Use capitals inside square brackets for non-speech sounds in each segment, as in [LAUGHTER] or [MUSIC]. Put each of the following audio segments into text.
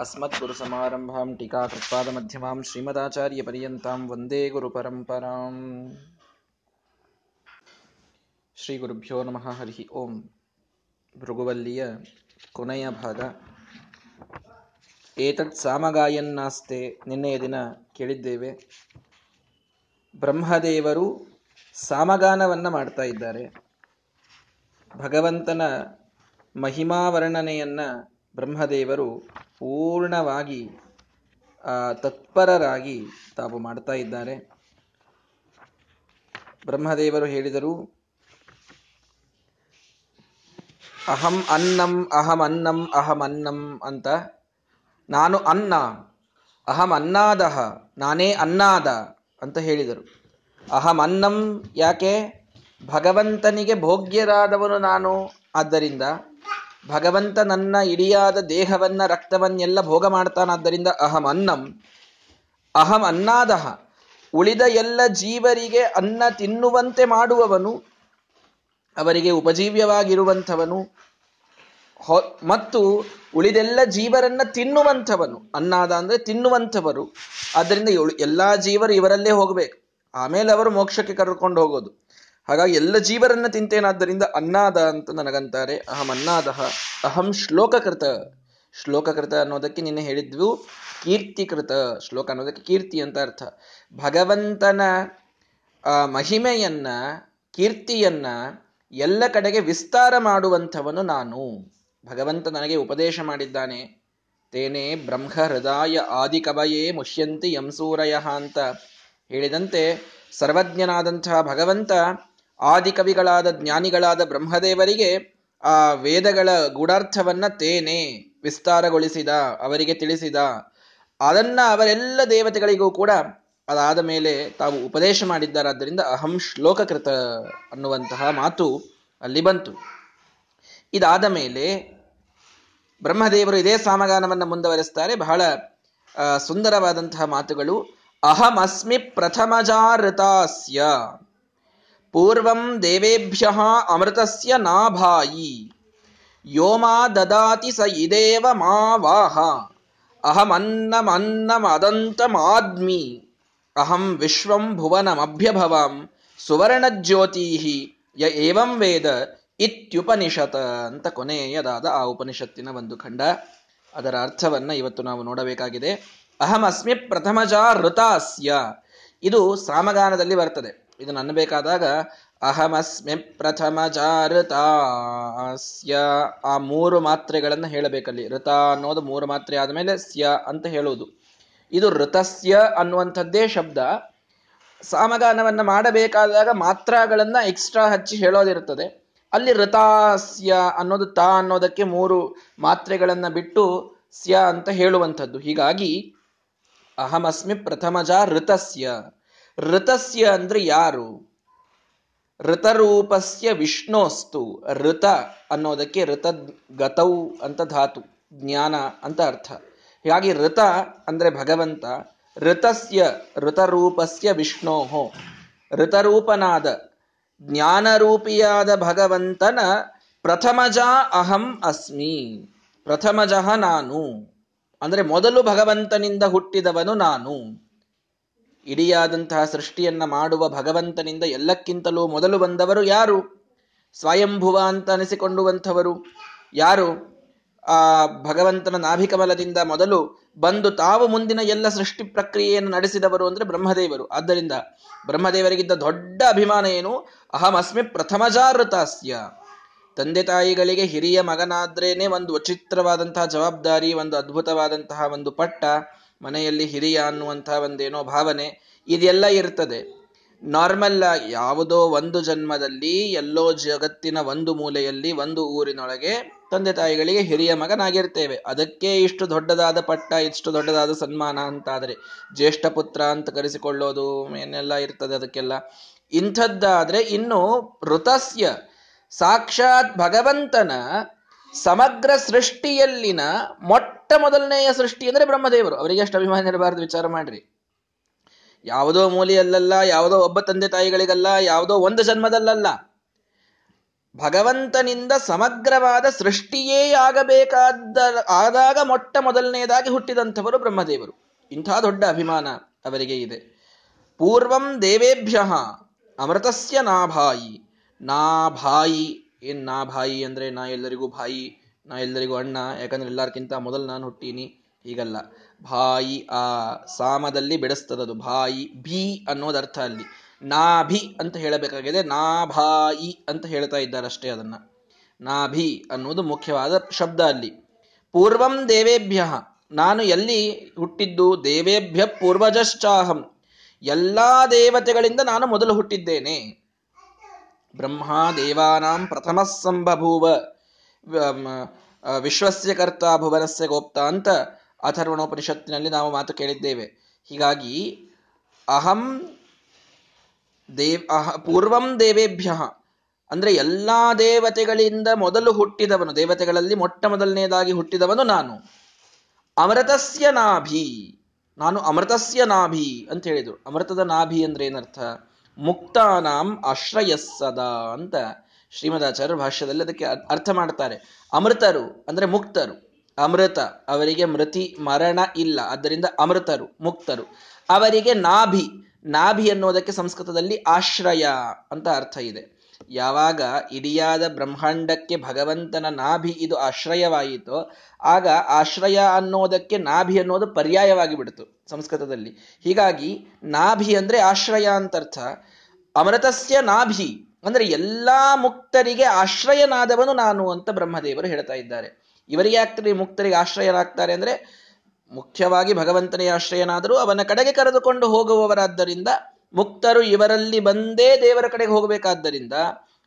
अस्मद्गुरुसमारम्भां टीकाकृत्पादमध्यमां श्रीमदाचार्यपर्यन्तां ವಂದೇ ಗುರುಪರಂಪರಾಂ ಶ್ರೀ ಗುರುಭ್ಯೋ ನಮಃ ಹರಿ ಓಂ ಭೃಗುವಲ್ಲಿಯ ಕೊನೆಯ ಭಾಗ ಏತತ್ ಸಾಮಗಾಯನ್ನಾಸ್ತೆ ನಿನ್ನೆಯ ದಿನ ಕೇಳಿದ್ದೇವೆ ಬ್ರಹ್ಮದೇವರು ಸಾಮಗಾನವನ್ನು ಮಾಡ್ತಾ ಇದ್ದಾರೆ ಭಗವಂತನ ಮಹಿಮಾವರ್ಣನೆಯನ್ನ ಬ್ರಹ್ಮದೇವರು ಪೂರ್ಣವಾಗಿ ತತ್ಪರರಾಗಿ ತಾವು ಮಾಡ್ತಾ ಇದ್ದಾರೆ. ಬ್ರಹ್ಮದೇವರು ಹೇಳಿದರು, ಅಹಂ ಅನ್ನಂ ಅಹಂ ಅನ್ನಂ ಅಹಂ ಅನ್ನಂ ಅಂತ. ನಾನು ಅನ್ನ, ಅಹಂ ಅನ್ನಾದಹ, ನಾನೇ ಅನ್ನಾದ ಅಂತ ಹೇಳಿದರು. ಅಹಂ ಅನ್ನಂ ಯಾಕೆ? ಭಗವಂತನಿಗೆ ಭೋಗ್ಯರಾದವನು ನಾನು, ಆದ್ದರಿಂದ ಭಗವಂತ ನನ್ನ ಇಡಿಯಾದ ದೇಹವನ್ನ ರಕ್ತವನ್ನೆಲ್ಲ ಭೋಗ ಮಾಡ್ತಾನಾದ್ದರಿಂದ ಅಹಂ ಅನ್ನಂ. ಅಹಂ ಅನ್ನಾದಹ. ಉಳಿದ ಎಲ್ಲ ಜೀವರಿಗೆ ಅನ್ನ ತಿನ್ನುವಂತೆ ಮಾಡುವವನು, ಅವರಿಗೆ ಉಪಜೀವ್ಯವಾಗಿರುವಂಥವನು ಮತ್ತು ಉಳಿದೆಲ್ಲ ಜೀವರನ್ನ ತಿನ್ನುವಂಥವನು. ಅನ್ನಾದ ಅಂದ್ರೆ ತಿನ್ನುವಂಥವರು. ಆದ್ದರಿಂದ ಎಲ್ಲಾ ಜೀವರು ಇವರಲ್ಲೇ ಹೋಗಬೇಕು. ಆಮೇಲೆ ಅವರು ಮೋಕ್ಷಕ್ಕೆ ಕರ್ಕೊಂಡು ಹೋಗೋದು. ಹಾಗಾಗಿ ಎಲ್ಲ ಜೀವರನ್ನ ತಿಂತೇನಾದ್ದರಿಂದ ಅನ್ನಾದ ಅಂತ ನನಗಂತಾರೆ. ಅಹಂ ಅನ್ನಾದಹ ಅಹಂ ಶ್ಲೋಕಕೃತ. ಶ್ಲೋಕಕೃತ ಅನ್ನೋದಕ್ಕೆ ನಿನ್ನೆ ಹೇಳಿದ್ವು ಕೀರ್ತಿಕೃತ. ಶ್ಲೋಕ ಅನ್ನೋದಕ್ಕೆ ಕೀರ್ತಿ ಅಂತ ಅರ್ಥ. ಭಗವಂತನ ಮಹಿಮೆಯನ್ನ, ಕೀರ್ತಿಯನ್ನ ಎಲ್ಲ ಕಡೆಗೆ ವಿಸ್ತಾರ ಮಾಡುವಂಥವನು ನಾನು. ಭಗವಂತ ನನಗೆ ಉಪದೇಶ ಮಾಡಿದ್ದಾನೆ. ತೇನೆ ಬ್ರಹ್ಮ ಹೃದಯ ಆದಿಕವಯೇ ಮುಷ್ಯಂತಿ ಯಂಸೂರಯ ಅಂತ ಹೇಳಿದಂತೆ ಸರ್ವಜ್ಞನಾದಂತಹ ಭಗವಂತ ಆದಿಕವಿಗಳಾದ ಜ್ಞಾನಿಗಳಾದ ಬ್ರಹ್ಮದೇವರಿಗೆ ಆ ವೇದಗಳ ಗೂಢಾರ್ಥವನ್ನ ತೇನೆ ವಿಸ್ತಾರಗೊಳಿಸಿದ, ಅವರಿಗೆ ತಿಳಿಸಿದ. ಅದನ್ನ ಅವರೆಲ್ಲ ದೇವತೆಗಳಿಗೂ ಕೂಡ ಅದಾದ ಮೇಲೆ ತಾವು ಉಪದೇಶ ಮಾಡಿದ್ದಾರಾದ್ದರಿಂದ ಅಹಂ ಶ್ಲೋಕಕೃತ ಅನ್ನುವಂತಹ ಮಾತು ಅಲ್ಲಿ ಬಂತು. ಇದಾದ ಮೇಲೆ ಬ್ರಹ್ಮದೇವರು ಇದೇ ಸಾಮಗಾನವನ್ನು ಮುಂದುವರೆಸ್ತಾರೆ. ಬಹಳ ಸುಂದರವಾದಂತಹ ಮಾತುಗಳು. ಅಹಮಸ್ಮಿ ಪ್ರಥಮಜಾಋತಾಸ್ಯ ಪೂರ್ವಂ ದೇವೇಭ್ಯ ಅಮೃತಸ್ಯ ನಾಭಾಯಿ ಯೋಮಾ ದದಾತಿ ಸ ಇದೇವ ಮಾ ವಾಹ ಅಹಮನ್ನಮನ್ನಮದಂತಮಾದ್ಮಿ ಅಹಂ ವಿಶ್ವಂ ಭುವನಮಭ್ಯಭವಾಂ ಸುವರ್ಣಜ್ಯೋತಿ ಯ ಏವಂ ವೇದ ಇತ್ಯುಪನಿಷತ್ ಅಂತ ಕೊನೆಯದಾದ ಆ ಉಪನಿಷತ್ತಿನ ಒಂದು ಖಂಡ. ಅದರ ಅರ್ಥವನ್ನ ಇವತ್ತು ನಾವು ನೋಡಬೇಕಾಗಿದೆ. ಅಹಮಸ್ಮಿ ಪ್ರಥಮಜಾ ಋತಾಸ್ಯ ಇದು ಸಾಮಗಾನದಲ್ಲಿ ಬರ್ತದೆ. ಇದನ್ನು ಅನ್ನಬೇಕಾದಾಗ ಅಹಮಸ್ಮಿ ಪ್ರಥಮ ಜಾಋತಾಸ್ಯ ಆ ಮೂರು ಮಾತ್ರೆಗಳನ್ನು ಹೇಳಬೇಕಲ್ಲಿ. ಋತ ಅನ್ನೋದು ಮೂರು ಮಾತ್ರೆ ಆದಮೇಲೆ ಸ್ಯ ಅಂತ ಹೇಳುವುದು. ಇದು ಋತಸ್ಯ ಅನ್ನುವಂಥದ್ದೇ ಶಬ್ದ. ಸಾಮಗಾನವನ್ನ ಮಾಡಬೇಕಾದಾಗ ಮಾತ್ರಗಳನ್ನ ಎಕ್ಸ್ಟ್ರಾ ಹಚ್ಚಿ ಹೇಳೋದಿರುತ್ತದೆ. ಅಲ್ಲಿ ಋತಾಸ್ಯ ಅನ್ನೋದು ತ ಅನ್ನೋದಕ್ಕೆ ಮೂರು ಮಾತ್ರೆಗಳನ್ನ ಬಿಟ್ಟು ಸ್ಯ ಅಂತ ಹೇಳುವಂಥದ್ದು. ಹೀಗಾಗಿ ಅಹಮಸ್ಮಿ ಪ್ರಥಮಜ ಋತಸ್ಯ ಋತಸ್ಯ ಅಂದ್ರೆ ಯಾರು? ಋತರೂಪಸ್ಯ ವಿಷ್ಣೋಸ್ತು. ಋತ ಅನ್ನೋದಕ್ಕೆ ಋತ ಗತೌ ಅಂತ ಧಾತು, ಜ್ಞಾನ ಅಂತ ಅರ್ಥ. ಹೀಗಾಗಿ ಋತ ಅಂದ್ರೆ ಭಗವಂತ, ಋತಸ್ಯ ಋತರೂಪಸ್ಯ ವಿಷ್ಣೋಹೋ. ಋತರೂಪನಾದ, ಜ್ಞಾನರೂಪಿಯಾದ ಭಗವಂತನ ಪ್ರಥಮಜ ಅಹಂ ಅಸ್ಮಿ. ಪ್ರಥಮಜಃ ನಾನು. ಅಂದ್ರೆ ಮೊದಲು ಭಗವಂತನಿಂದ ಹುಟ್ಟಿದವನು ನಾನು. ಇಡಿಯಾದಂತಹ ಸೃಷ್ಟಿಯನ್ನ ಮಾಡುವ ಭಗವಂತನಿಂದ ಎಲ್ಲಕ್ಕಿಂತಲೂ ಮೊದಲು ಬಂದವರು ಯಾರು? ಸ್ವಯಂಭುವ ಅಂತ ಅನಿಸಿಕೊಂಡುವಂಥವರು ಯಾರು? ಆ ಭಗವಂತನ ನಾಭಿಕಮಲದಿಂದ ಮೊದಲು ಬಂದು ತಾವು ಮುಂದಿನ ಎಲ್ಲ ಸೃಷ್ಟಿ ಪ್ರಕ್ರಿಯೆಯನ್ನು ನಡೆಸಿದವರು ಅಂದ್ರೆ ಬ್ರಹ್ಮದೇವರು. ಆದ್ದರಿಂದ ಬ್ರಹ್ಮದೇವರಿಗಿದ್ದ ದೊಡ್ಡ ಅಭಿಮಾನ ಏನು? ಅಹಮಸ್ಮಿ ಅಸ್ಮಿ ಪ್ರಥಮಜಾಋತಾಸ್ಯ ತಂದೆ ತಾಯಿಗಳಿಗೆ ಹಿರಿಯ ಮಗನಾದ್ರೇನೆ ಒಂದು ವಿಚಿತ್ರವಾದಂತಹ ಜವಾಬ್ದಾರಿ, ಒಂದು ಅದ್ಭುತವಾದಂತಹ ಒಂದು ಪಟ್ಟ. ಮನೆಯಲ್ಲಿ ಹಿರಿಯ ಅನ್ನುವಂಥ ಒಂದೇನೋ ಭಾವನೆ ಇದೆಲ್ಲ ಇರ್ತದೆ. ನಾರ್ಮಲ್ ಯಾವುದೋ ಒಂದು ಜನ್ಮದಲ್ಲಿ ಎಲ್ಲೋ ಜಗತ್ತಿನ ಒಂದು ಮೂಲೆಯಲ್ಲಿ ಒಂದು ಊರಿನೊಳಗೆ ತಂದೆ ತಾಯಿಗಳಿಗೆ ಹಿರಿಯ ಮಗನಾಗಿರ್ತೇವೆ. ಅದಕ್ಕೆ ಇಷ್ಟು ದೊಡ್ಡದಾದ ಪಟ್ಟ, ಇಷ್ಟು ದೊಡ್ಡದಾದ ಸನ್ಮಾನ ಅಂತಾದರೆ ಜ್ಯೇಷ್ಠ ಪುತ್ರ ಅಂತ ಕರೆಸಿಕೊಳ್ಳೋದು ಏನೆಲ್ಲ ಇರ್ತದೆ ಅದಕ್ಕೆಲ್ಲ. ಇಂಥದ್ದಾದರೆ ಇನ್ನು ಋತಸ್ಯ ಸಾಕ್ಷಾತ್ ಭಗವಂತನ ಸಮಗ್ರ ಸೃಷ್ಟಿಯಲ್ಲಿನ ಮೊಟ್ಟ ಮೊದಲನೆಯ ಸೃಷ್ಟಿ ಅಂದ್ರೆ ಬ್ರಹ್ಮದೇವರು. ಅವರಿಗೆ ಎಷ್ಟು ಅಭಿಮಾನ ಇರಬಾರದು, ವಿಚಾರ ಮಾಡ್ರಿ. ಯಾವುದೋ ಮೂಲೆಯಲ್ಲಲ್ಲ, ಯಾವುದೋ ಒಬ್ಬ ತಂದೆ ತಾಯಿಗಳಿಗಲ್ಲ, ಯಾವುದೋ ಒಂದು ಜನ್ಮದಲ್ಲಲ್ಲ. ಭಗವಂತನಿಂದ ಸಮಗ್ರವಾದ ಸೃಷ್ಟಿಯೇ ಆಗಬೇಕಾದ, ಆದಾಗ ಮೊಟ್ಟ ಮೊದಲನೆಯದಾಗಿ ಹುಟ್ಟಿದಂಥವರು ಬ್ರಹ್ಮದೇವರು. ಇಂಥ ದೊಡ್ಡ ಅಭಿಮಾನ ಅವರಿಗೆ ಇದೆ. ಪೂರ್ವಂ ದೇವೇಭ್ಯ ಅಮೃತಸ್ಯ ನಾಭಾಯಿ ನಾಭಾಯಿ ಏನ್ ನಾಭಾಯಿ ಅಂದ್ರೆ ನಾ ಎಲ್ಲರಿಗೂ ಭಾಯಿ, ನಾ ಎಲ್ಲರಿಗೂ ಅಣ್ಣ, ಯಾಕಂದ್ರೆ ಎಲ್ಲಾರ್ಕಿಂತ ಮೊದಲು ನಾನು ಹುಟ್ಟೀನಿ. ಹೀಗಲ್ಲ. ಭಾಯಿ ಆ ಸಾಮದಲ್ಲಿ ಬಿಡಿಸ್ತದದು ಭಾಯಿ, ಭೀ ಅನ್ನೋದರ್ಥ ಅಲ್ಲಿ. ನಾಭಿ ಅಂತ ಹೇಳಬೇಕಾಗಿದೆ. ನಾಭಾಯಿ ಅಂತ ಹೇಳ್ತಾ ಇದ್ದಾರಷ್ಟೇ ಅದನ್ನ. ನಾಭಿ ಅನ್ನೋದು ಮುಖ್ಯವಾದ ಶಬ್ದ ಅಲ್ಲಿ. ಪೂರ್ವಂ ದೇವೇಭ್ಯ. ನಾನು ಎಲ್ಲಿ ಹುಟ್ಟಿದ್ದು? ದೇವೇಭ್ಯ ಪೂರ್ವಜಶ್ಚಾಹಂ. ಎಲ್ಲಾ ದೇವತೆಗಳಿಂದ ನಾನು ಮೊದಲು ಹುಟ್ಟಿದ್ದೇನೆ. ಬ್ರಹ್ಮ ದೇವಾನಾಂ ಪ್ರಥಮ ವಿಶ್ವಸ್ಯ ಕರ್ತ ಭುವನಸ್ಯ ಗೋಪ್ತ ಅಂತ ಅಥರ್ವಣೋಪನಿಷತ್ತಿನಲ್ಲಿ ನಾವು ಮಾತು ಕೇಳಿದ್ದೇವೆ. ಹೀಗಾಗಿ, ಅಹಂ ದೇವ್, ಅಹ, ಪೂರ್ವಂ ದೇವೇಭ್ಯ, ಅಂದ್ರೆ ಎಲ್ಲಾ ದೇವತೆಗಳಿಂದ ಮೊದಲು ಹುಟ್ಟಿದವನು, ದೇವತೆಗಳಲ್ಲಿ ಮೊಟ್ಟ ಮೊದಲನೇದಾಗಿ ಹುಟ್ಟಿದವನು ನಾನು. ಅಮೃತಸ್ಯ ನಾಭಿ, ನಾನು ಅಮೃತಸ್ಯ ನಾಭಿ ಅಂತ ಹೇಳಿದ್ರು. ಅಮೃತದ ನಾಭಿ ಅಂದ್ರೆ ಏನರ್ಥ? ಮುಕ್ತಾನಾಂ ಆಶ್ರಯಸ್ಸದ ಅಂತ ಶ್ರೀಮದಾಚಾರ್ಯ ಭಾಷ್ಯದಲ್ಲಿ ಅದಕ್ಕೆ ಅರ್ಥ ಮಾಡ್ತಾರೆ ಅಮೃತರು ಅಂದ್ರೆ ಮುಕ್ತರು. ಅಮೃತ, ಅವರಿಗೆ ಮೃತಿ, ಮರಣ ಇಲ್ಲ. ಆದ್ದರಿಂದ ಅಮೃತರು, ಮುಕ್ತರು. ಅವರಿಗೆ ನಾಭಿ ನಾಭಿ ಅನ್ನೋದಕ್ಕೆ ಸಂಸ್ಕೃತದಲ್ಲಿ ಆಶ್ರಯ ಅಂತ ಅರ್ಥ ಇದೆ. ಯಾವಾಗ ಇಡಿಯಾದ ಬ್ರಹ್ಮಾಂಡಕ್ಕೆ ಭಗವಂತನ ನಾಭಿ ಇದು ಆಶ್ರಯವಾಯಿತೋ, ಆಗ ಆಶ್ರಯ ಅನ್ನೋದಕ್ಕೆ ನಾಭಿ ಅನ್ನೋದು ಪರ್ಯಾಯವಾಗಿ ಬಿಡ್ತು ಸಂಸ್ಕೃತದಲ್ಲಿ. ಹೀಗಾಗಿ ನಾಭಿ ಅಂದ್ರೆ ಆಶ್ರಯ ಅಂತ ಅರ್ಥ ಅಮೃತಸ್ಯ ನಾಭಿ ಅಂದ್ರೆ ಎಲ್ಲಾ ಮುಕ್ತರಿಗೆ ಆಶ್ರಯನಾದವನು ನಾನು ಅಂತ ಬ್ರಹ್ಮದೇವರು ಹೇಳ್ತಾ ಇದ್ದಾರೆ. ಇವರಿಗೆ ಆಗ್ತದೆ ಮುಕ್ತರಿಗೆ ಆಶ್ರಯನಾಗ್ತಾರೆ ಅಂದ್ರೆ ಮುಖ್ಯವಾಗಿ ಭಗವಂತನೇ ಆಶ್ರಯನಾದರೂ ಅವನ ಕಡೆಗೆ ಕರೆದುಕೊಂಡು ಹೋಗುವವರಾದ್ದರಿಂದ ಮುಕ್ತರು ಇವರಲ್ಲಿ ಬಂದೇ ದೇವರ ಕಡೆಗೆ ಹೋಗಬೇಕಾದ್ದರಿಂದ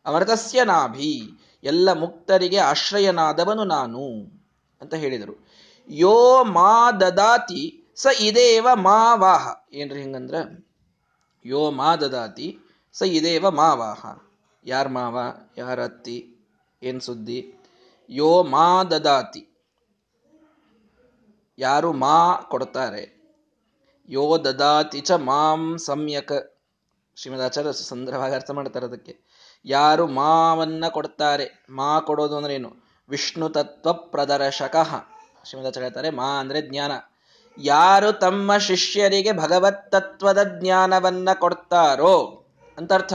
ಅಮೃತಸ್ಯ ನಾಭಿ, ಎಲ್ಲ ಮುಕ್ತರಿಗೆ ಆಶ್ರಯನಾದವನು ನಾನು ಅಂತ ಹೇಳಿದರು. ಯೋ ಮಾ ದದಾತಿ ಸ ಇದೇವ ಮಾ ವಾಹ ಏನ್ರಿ ಹಿಂಗಂದ್ರ? ಯೋ ಮಾ ದದಾತಿ ಸ ಇದೇವ ಮಾ ವಾಹ ಯಾರ ಮಾವ? ಯಾರ ಅತ್ತಿ? ಏನ್ ಸುದ್ದಿ? ಯೋ ಮಾ ದದಾತಿ. ಯಾರು ಮಾ ಕೊಡ್ತಾರೆ? ಯೋ ದದಾತಿ ಚ ಮಾಂ ಸಮ್ಯಕ್. ಶ್ರೀಮದಾಚಾರ್ಯ ಸುಂದರವಾಗಿ ಅರ್ಥ ಮಾಡ್ತಾರೆ ಅದಕ್ಕೆ. ಯಾರು ಮಾವನ್ನ ಕೊಡ್ತಾರೆ, ಮಾ ಕೊಡೋದು ಅಂದ್ರೆ ಏನು? ವಿಷ್ಣು ತತ್ವ ಪ್ರದರ್ಶಕ. ಶ್ರೀಮದಾಚಾರ್ಯ ಹೇಳ್ತಾರೆ, ಮಾ ಅಂದ್ರೆ ಜ್ಞಾನ. ಯಾರು ತಮ್ಮ ಶಿಷ್ಯರಿಗೆ ಭಗವತ್ ತತ್ವದ ಜ್ಞಾನವನ್ನ ಕೊಡ್ತಾರೋ, ಅಂತ ಅರ್ಥ.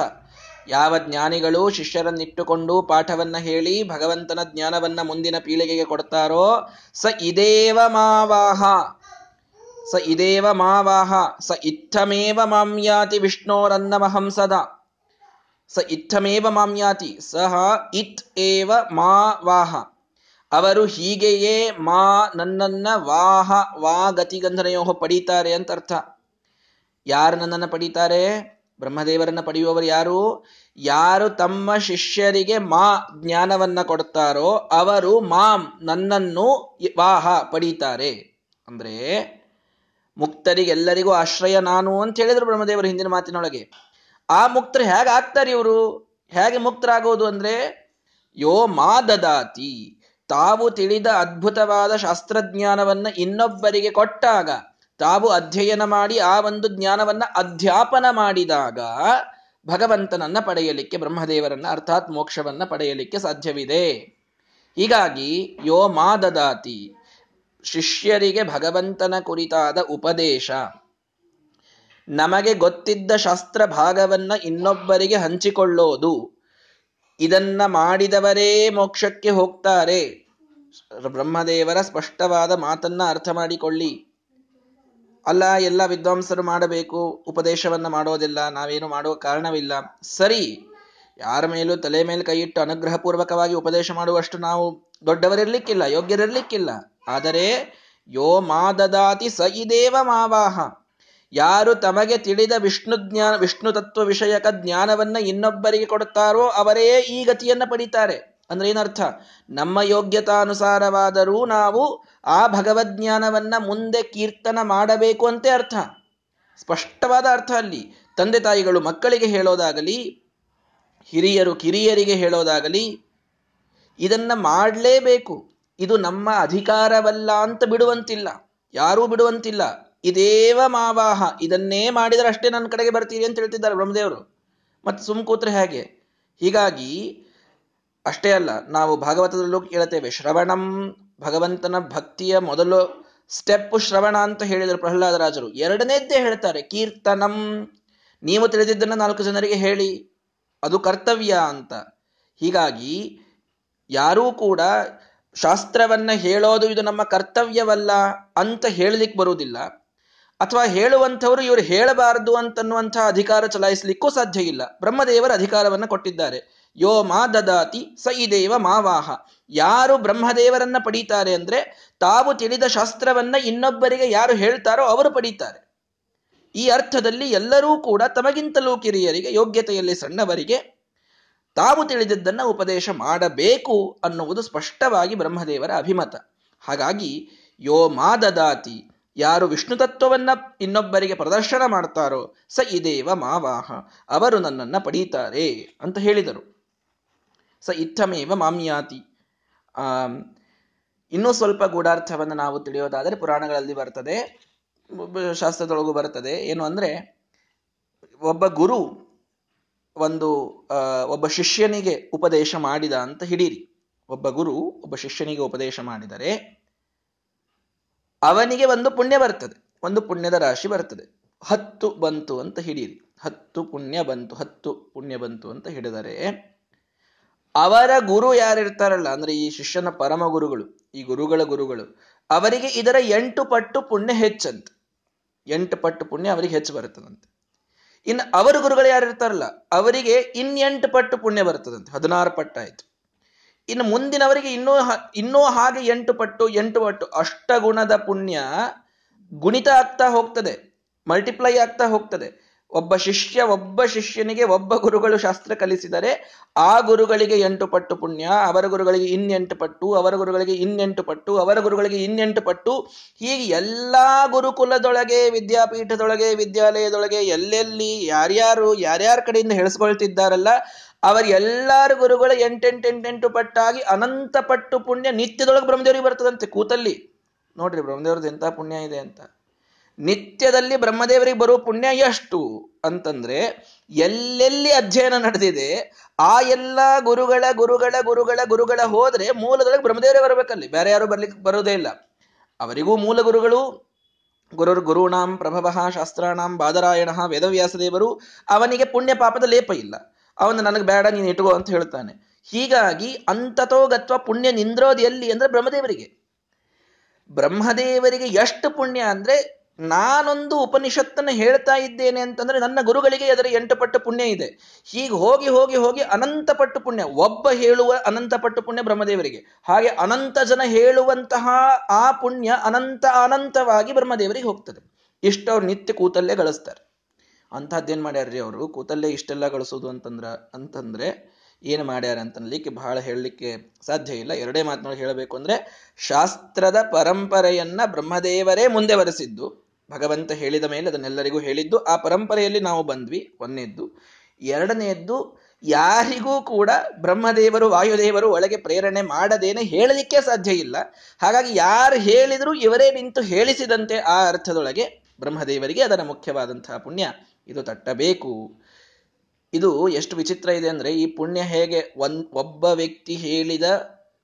ಯಾವ ಜ್ಞಾನಿಗಳು ಶಿಷ್ಯರನ್ನಿಟ್ಟುಕೊಂಡು ಪಾಠವನ್ನ ಹೇಳಿ ಭಗವಂತನ ಜ್ಞಾನವನ್ನ ಮುಂದಿನ ಪೀಳಿಗೆಗೆ ಕೊಡ್ತಾರೋ, ಸ ಇದೇವ ಮಾವಾಹ. ಸ ಇದೇವ ಮಾವಾಹ ಸ ಇತ್ತಮೇವ ಮಾಮ್ಯಾತಿ ವಿಷ್ಣೋರನ್ನಮಹಂ ಸದಾ ಸ ಇತ್ತಮೇವ ಮಾಮ್ಯಾತಿ ಸಹ ಇತ್ ಏವ ಮಾ ವಾಹ ಅವರು ಹೀಗೆಯೇ ಮಾ ನನ್ನನ್ನ ವಾಹ, ವಾ ಗತಿಗಂಧನೆಯೋ ಪಡೀತಾರೆ ಅಂತ ಅರ್ಥ ಯಾರು ನನ್ನನ್ನು ಪಡೀತಾರೆ? ಬ್ರಹ್ಮದೇವರನ್ನ ಪಡೆಯುವವರು ಯಾರು? ಯಾರು ತಮ್ಮ ಶಿಷ್ಯರಿಗೆ ಮಾ ಜ್ಞಾನವನ್ನ ಕೊಡ್ತಾರೋ ಅವರು ಮಾಂ ನನ್ನನ್ನು ವಾಹ ಪಡೀತಾರೆ. ಅಂದ್ರೆ ಮುಕ್ತರಿಗೆಲ್ಲರಿಗೂ ಆಶ್ರಯ ನಾನು ಅಂತ ಹೇಳಿದ್ರು ಬ್ರಹ್ಮದೇವರು ಹಿಂದಿನ ಮಾತಿನೊಳಗೆ. ಆ ಮುಕ್ತರು ಹೇಗೆ ಆಗ್ತಾರೆ ಇವರು? ಹೇಗೆ ಮುಕ್ತರಾಗೋದು ಅಂದ್ರೆ, ಯೋ ಮಾ ದದಾತಿ ತಾವು ತಿಳಿದ ಅದ್ಭುತವಾದ ಶಾಸ್ತ್ರಜ್ಞಾನವನ್ನ ಇನ್ನೊಬ್ಬರಿಗೆ ಕೊಟ್ಟಾಗ, ತಾವು ಅಧ್ಯಯನ ಮಾಡಿ ಆ ಒಂದು ಜ್ಞಾನವನ್ನ ಅಧ್ಯಾಪನ ಮಾಡಿದಾಗ, ಭಗವಂತನನ್ನ ಪಡೆಯಲಿಕ್ಕೆ, ಬ್ರಹ್ಮದೇವರನ್ನ ಅರ್ಥಾತ್ ಮೋಕ್ಷವನ್ನ ಪಡೆಯಲಿಕ್ಕೆ ಸಾಧ್ಯವಿದೆ. ಹೀಗಾಗಿ, ಯೋ ಮಾ ದದಾತಿ ಶಿಷ್ಯರಿಗೆ ಭಗವಂತನ ಕುರಿತಾದ ಉಪದೇಶ. ನಮಗೆ ಗೊತ್ತಿದ್ದ ಶಾಸ್ತ್ರ ಭಾಗವನ್ನ ಇನ್ನೊಬ್ಬರಿಗೆ ಹಂಚಿಕೊಳ್ಳೋದು. ಇದನ್ನ ಮಾಡಿದವರೇ ಮೋಕ್ಷಕ್ಕೆ ಹೋಗ್ತಾರೆ. ಬ್ರಹ್ಮದೇವರ ಸ್ಪಷ್ಟವಾದ ಮಾತನ್ನ ಅರ್ಥ ಮಾಡಿಕೊಳ್ಳಿ. ಅಲ್ಲ, ಎಲ್ಲ ವಿದ್ವಾಂಸರು ಮಾಡಬೇಕು, ಉಪದೇಶವನ್ನ ಮಾಡೋದಿಲ್ಲ, ನಾವೇನು ಮಾಡುವ ಕಾರಣವಿಲ್ಲ. ಸರಿ ಯಾರ ಮೇಲೂ ತಲೆ ಮೇಲೆ ಕೈ ಇಟ್ಟು ಅನುಗ್ರಹಪೂರ್ವಕವಾಗಿ ಉಪದೇಶ ಮಾಡುವಷ್ಟು ನಾವು ದೊಡ್ಡವರಿರ್ಲಿಕ್ಕಿಲ್ಲ, ಯೋಗ್ಯರಿರ್ಲಿಕ್ಕಿಲ್ಲ. ಆದರೆ, ಯೋ ಮಾ ದದಾತಿ ಸ ಇದೇವ ಮಾವಾಹ. ಯಾರು ತಮಗೆ ತಿಳಿದ ವಿಷ್ಣು ಜ್ಞಾನ ವಿಷ್ಣು ತತ್ವ ವಿಷಯಕ ಜ್ಞಾನವನ್ನ ಇನ್ನೊಬ್ಬರಿಗೆ ಕೊಡುತ್ತಾರೋ ಅವರೇ ಈ ಗತಿಯನ್ನ ಪಡೀತಾರೆ. ಅಂದ್ರೆ ಏನರ್ಥ? ನಮ್ಮ ಯೋಗ್ಯತಾನುಸಾರವಾದರೂ ನಾವು ಆ ಭಗವದ್ಜ್ಞಾನವನ್ನ ಮುಂದೆ ಕೀರ್ತನ ಮಾಡಬೇಕು ಅಂತೆ ಅರ್ಥ. ಸ್ಪಷ್ಟವಾದ ಅರ್ಥ ಅಲ್ಲಿ. ತಂದೆ ತಾಯಿಗಳು ಮಕ್ಕಳಿಗೆ ಹೇಳೋದಾಗಲಿ ಹಿರಿಯರು ಕಿರಿಯರಿಗೆ ಹೇಳೋದಾಗಲಿ, ಇದನ್ನ ಮಾಡಲೇಬೇಕು. ಇದು ನಮ್ಮ ಅಧಿಕಾರವಲ್ಲ ಅಂತ ಬಿಡುವಂತಿಲ್ಲ. ಯಾರೂ ಬಿಡುವಂತಿಲ್ಲ. ಇದೇವ ಮಾವಾಹ. ಇದನ್ನೇ ಮಾಡಿದರೆ ಅಷ್ಟೇ ನನ್ನ ಕಡೆಗೆ ಬರ್ತೀರಿ ಅಂತ ಹೇಳ್ತಿದ್ದಾರೆ ಬ್ರಹ್ಮದೇವರು. ಮತ್ತೆ ಸುಮ್ ಕೂತ್ರೆ ಹೇಗೆ? ಹೀಗಾಗಿ, ಅಷ್ಟೇ ಅಲ್ಲ, ನಾವು ಭಾಗವತದಲ್ಲೂ ಕೇಳುತ್ತೇವೆ, ಶ್ರವಣಂ ಭಗವಂತನ ಭಕ್ತಿಯ ಮೊದಲು ಸ್ಟೆಪ್ ಶ್ರವಣ ಅಂತ ಹೇಳಿದರು ಪ್ರಹ್ಲಾದರಾಜರು. ಎರಡನೇದ್ದೇ ಹೇಳ್ತಾರೆ, ಕೀರ್ತನಂ. ನೀವು ತಿಳಿದಿದ್ದನ್ನು ನಾಲ್ಕು ಜನರಿಗೆ ಹೇಳಿ. ಅದು ಕರ್ತವ್ಯ ಅಂತ. ಹೀಗಾಗಿ ಯಾರೂ ಕೂಡ ಶಾಸ್ತ್ರವನ್ನ ಹೇಳೋದು ಇದು ನಮ್ಮ ಕರ್ತವ್ಯವಲ್ಲ ಅಂತ ಹೇಳಲಿಕ್ಕೆ ಬರುವುದಿಲ್ಲ. ಅಥವಾ ಹೇಳುವಂಥವರು ಇವರು ಹೇಳಬಾರದು ಅಂತನ್ನುವಂತಹ ಅಧಿಕಾರ ಚಲಾಯಿಸಲಿಕ್ಕೂ ಸಾಧ್ಯ ಇಲ್ಲ. ಬ್ರಹ್ಮದೇವರ ಅಧಿಕಾರವನ್ನ ಕೊಟ್ಟಿದ್ದಾರೆ. ಯೋ ಮಾ ದದಾತಿ ಸ ಇದೇವ ಮಾವಾಹ ಯಾರು ಬ್ರಹ್ಮದೇವರನ್ನ ಪಡೀತಾರೆ ಅಂದ್ರೆ ತಾವು ತಿಳಿದ ಶಾಸ್ತ್ರವನ್ನ ಇನ್ನೊಬ್ಬರಿಗೆ ಯಾರು ಹೇಳ್ತಾರೋ ಅವರು ಪಡೀತಾರೆ. ಈ ಅರ್ಥದಲ್ಲಿ ಎಲ್ಲರೂ ಕೂಡ ತಮಗಿಂತಲೂ ಕಿರಿಯರಿಗೆ, ಯೋಗ್ಯತೆಯಲ್ಲಿ ಸಣ್ಣವರಿಗೆ ತಾವು ತಿಳಿದಿದ್ದನ್ನು ಉಪದೇಶ ಮಾಡಬೇಕು ಅನ್ನುವುದು ಸ್ಪಷ್ಟವಾಗಿ ಬ್ರಹ್ಮದೇವರ ಅಭಿಮತ. ಹಾಗಾಗಿ, ಯೋ ಮಾದದಾತಿ, ಯಾರು ವಿಷ್ಣು ತತ್ವವನ್ನ ಇನ್ನೊಬ್ಬರಿಗೆ ಪ್ರದರ್ಶನ ಮಾಡ್ತಾರೋ, ಸ ಇದೇವ ಮಾವಾಹ, ಅವರು ನನ್ನನ್ನು ಪಡೀತಾರೆ ಅಂತ ಹೇಳಿದರು. ಸ ಇತ್ತಮೇವ ಮಾಮ್ಯಾತಿ. ಇನ್ನೂ ಸ್ವಲ್ಪ ಗೂಢಾರ್ಥವನ್ನು ನಾವು ತಿಳಿಯೋದಾದರೆ ಪುರಾಣಗಳಲ್ಲಿ ಬರ್ತದೆ. ಶಾಸ್ತ್ರದೊಳಗೂ ಬರ್ತದೆ ಏನು ಅಂದ್ರೆ, ಒಬ್ಬ ಗುರು ಒಂದು ಒಬ್ಬ ಶಿಷ್ಯನಿಗೆ ಉಪದೇಶ ಮಾಡಿದ ಅಂತ ಹಿಡೀರಿ. ಒಬ್ಬ ಗುರು ಒಬ್ಬ ಶಿಷ್ಯನಿಗೆ ಉಪದೇಶ ಮಾಡಿದರೆ, ಅವನಿಗೆ ಒಂದು ಪುಣ್ಯ ಬರ್ತದೆ. ಒಂದು ಪುಣ್ಯದ ರಾಶಿ ಬರ್ತದೆ. ಹತ್ತು ಬಂತು ಅಂತ ಹಿಡೀರಿ. ಹತ್ತು ಪುಣ್ಯ ಬಂತು, ಹತ್ತು ಪುಣ್ಯ ಬಂತು ಅಂತ ಹಿಡಿದರೆ, ಅವರ ಗುರು ಯಾರಿರ್ತಾರಲ್ಲ, ಅಂದ್ರೆ ಈ ಶಿಷ್ಯನ ಪರಮ ಗುರುಗಳು, ಈ ಗುರುಗಳ ಗುರುಗಳು, ಅವರಿಗೆ ಇದರ ಎಂಟು ಪಟ್ಟು ಪುಣ್ಯ ಹೆಚ್ಚಂತ. ಎಂಟು ಪಟ್ಟು ಪುಣ್ಯ ಅವರಿಗೆ ಹೆಚ್ಚು ಬರ್ತದಂತೆ ಇನ್ನು ಅವರ ಗುರುಗಳು ಯಾರು ಇರ್ತಾರಲ್ಲ, ಅವರಿಗೆ ಇನ್ನೆಂಟು ಪಟ್ಟು ಪುಣ್ಯ ಬರ್ತದಂತೆ ಹದಿನಾರು ಪಟ್ಟಾಯ್ತು ಇನ್ನು ಮುಂದಿನವರಿಗೆ ಇನ್ನೂ ಇನ್ನೂ ಹಾಗೆ ಎಂಟು ಪಟ್ಟು ಎಂಟು ಪಟ್ಟು, ಅಷ್ಟಗುಣದ ಪುಣ್ಯ ಗುಣಿತ ಆಗ್ತಾ ಹೋಗ್ತದೆ ಮಲ್ಟಿಪ್ಲೈ ಆಗ್ತಾ ಹೋಗ್ತದೆ. ಒಬ್ಬ ಶಿಷ್ಯ ಒಬ್ಬ ಶಿಷ್ಯನಿಗೆ ಒಬ್ಬ ಗುರುಗಳು ಶಾಸ್ತ್ರ ಕಲಿಸಿದರೆ ಆ ಗುರುಗಳಿಗೆ ಎಂಟು ಪಟ್ಟು ಪುಣ್ಯ, ಅವರ ಗುರುಗಳಿಗೆ ಇನ್ನೆಂಟು ಪಟ್ಟು, ಅವರ ಗುರುಗಳಿಗೆ ಇನ್ನೆಂಟು ಪಟ್ಟು, ಅವರ ಗುರುಗಳಿಗೆ ಇನ್ನೆಂಟು ಪಟ್ಟು. ಹೀಗೆ ಎಲ್ಲ ಗುರುಕುಲದೊಳಗೆ, ವಿದ್ಯಾಪೀಠದೊಳಗೆ, ವಿದ್ಯಾಲಯದೊಳಗೆ ಎಲ್ಲೆಲ್ಲಿ ಯಾರ್ಯಾರು ಯಾರ್ಯಾರ ಕಡೆಯಿಂದ ಹೇಳಿಸ್ಕೊಳ್ತಿದ್ದಾರಲ್ಲ, ಅವರ ಎಲ್ಲಾರ ಗುರುಗಳು ಎಂಟೆಂಟೆಂಟೆಂಟು ಪಟ್ಟಾಗಿ ಅನಂತ ಪಟ್ಟು ಪುಣ್ಯ ನಿತ್ಯದೊಳಗೆ ಬ್ರಹ್ಮದೇವರಿಗೆ ಬರ್ತದಂತೆ ಕೂತಲ್ಲಿ. ನೋಡ್ರಿ ಬ್ರಹ್ಮದೇವ್ರದ್ದು ಎಂತ ಪುಣ್ಯ ಇದೆ ಅಂತ. ನಿತ್ಯದಲ್ಲಿ ಬ್ರಹ್ಮದೇವರಿಗೆ ಬರುವ ಪುಣ್ಯ ಎಷ್ಟು ಅಂತಂದ್ರೆ ಎಲ್ಲೆಲ್ಲಿ ಅಧ್ಯಯನ ನಡೆದಿದೆ, ಆ ಎಲ್ಲ ಗುರುಗಳ ಗುರುಗಳ ಗುರುಗಳ ಗುರುಗಳ ಹೋದ್ರೆ ಮೂಲದೊಳಗೆ ಬ್ರಹ್ಮದೇವರೇ ಬರಬೇಕಲ್ಲಿ. ಬೇರೆ ಯಾರು ಬರ್ಲಿಕ್ಕೆ ಬರೋದೇ ಇಲ್ಲ. ಅವರಿಗೂ ಮೂಲ ಗುರುಗಳು ಗುರುರ್ ಗುರುಣಾಂ ಪ್ರಭವ ಶಾಸ್ತ್ರಾಣಾಂ ಬಾದರಾಯಣ ವೇದವ್ಯಾಸದೇವರು ಅವನಿಗೆ ಪುಣ್ಯ ಪಾಪದ ಲೇಪ ಇಲ್ಲ. ಅವನು ನನಗೆ ಬೇಡ, ನೀನು ಇಟ್ಕೋ ಅಂತ ಹೇಳ್ತಾನೆ. ಹೀಗಾಗಿ ಅಂತತೋಗತ್ವ ಪುಣ್ಯ ನಿಂದ್ರೋದು ಎಲ್ಲಿ ಅಂದ್ರೆ ಬ್ರಹ್ಮದೇವರಿಗೆ. ಬ್ರಹ್ಮದೇವರಿಗೆ ಎಷ್ಟು ಪುಣ್ಯ ಅಂದ್ರೆ ನಾನೊಂದು ಉಪನಿಷತ್ತನ್ನು ಹೇಳ್ತಾ ಇದ್ದೇನೆ ಅಂತಂದ್ರೆ ನನ್ನ ಗುರುಗಳಿಗೆ ಅದರ ಎಂಟು ಪಟ್ಟು ಪುಣ್ಯ ಇದೆ. ಹೀಗೆ ಹೋಗಿ ಹೋಗಿ ಹೋಗಿ ಅನಂತ ಪಟ್ಟು ಪುಣ್ಯ. ಒಬ್ಬ ಹೇಳುವ ಅನಂತ ಪಟ್ಟು ಪುಣ್ಯ ಬ್ರಹ್ಮದೇವರಿಗೆ. ಹಾಗೆ ಅನಂತ ಜನ ಹೇಳುವಂತಹ ಆ ಪುಣ್ಯ ಅನಂತ ಅನಂತವಾಗಿ ಬ್ರಹ್ಮದೇವರಿಗೆ ಹೋಗ್ತದೆ. ಇಷ್ಟು ಅವ್ರು ನಿತ್ಯ ಕೂತಲ್ಲೇ ಗಳಿಸ್ತಾರೆ. ಅಂತಹದ್ದೇನ್ ಮಾಡ್ಯಾರ್ರಿ ಅವರು? ಕೂತಲ್ಲೇ ಇಷ್ಟೆಲ್ಲ ಗಳಿಸೋದು ಅಂತಂದ್ರ, ಅಂತಂದ್ರೆ ಏನು ಮಾಡ್ಯಾರ ಅಂತನ್ಲಿಕ್ಕೆ ಬಹಳ ಹೇಳಲಿಕ್ಕೆ ಸಾಧ್ಯ ಇಲ್ಲ. ಎರಡೇ ಮಾತನಾಡಿ ಹೇಳಬೇಕು ಅಂದ್ರೆ ಶಾಸ್ತ್ರದ ಪರಂಪರೆಯನ್ನ ಬ್ರಹ್ಮದೇವರೇ ಮುಂದೆ ಬರೆಸಿದ್ದು ಭಗವಂತ ಹೇಳಿದ ಮೇಲೆ ಅದನ್ನೆಲ್ಲರಿಗೂ ಹೇಳಿದ್ದು, ಆ ಪರಂಪರೆಯಲ್ಲಿ ನಾವು ಬಂದ್ವಿ. ಒಂದನೇದ್ದು ಎರಡನೆಯದ್ದು ಯಾರಿಗೂ ಕೂಡ ಬ್ರಹ್ಮದೇವರು, ವಾಯುದೇವರು ಒಳಗೆ ಪ್ರೇರಣೆ ಮಾಡದೇನೆ ಹೇಳಲಿಕ್ಕೆ ಸಾಧ್ಯ ಇಲ್ಲ. ಹಾಗಾಗಿ ಯಾರು ಹೇಳಿದರೂ ಇವರೇ ನಿಂತು ಹೇಳಿಸಿದಂತೆ ಆ ಅರ್ಥದೊಳಗೆ ಬ್ರಹ್ಮದೇವರಿಗೆ ಅದರ ಮುಖ್ಯವಾದಂತಹ ಪುಣ್ಯ ಇದು ತಟ್ಟಬೇಕು. ಇದು ಎಷ್ಟು ವಿಚಿತ್ರ ಇದೆ ಅಂದರೆ ಈ ಪುಣ್ಯ ಹೇಗೆ ಒನ್, ಒಬ್ಬ ವ್ಯಕ್ತಿ ಹೇಳಿದ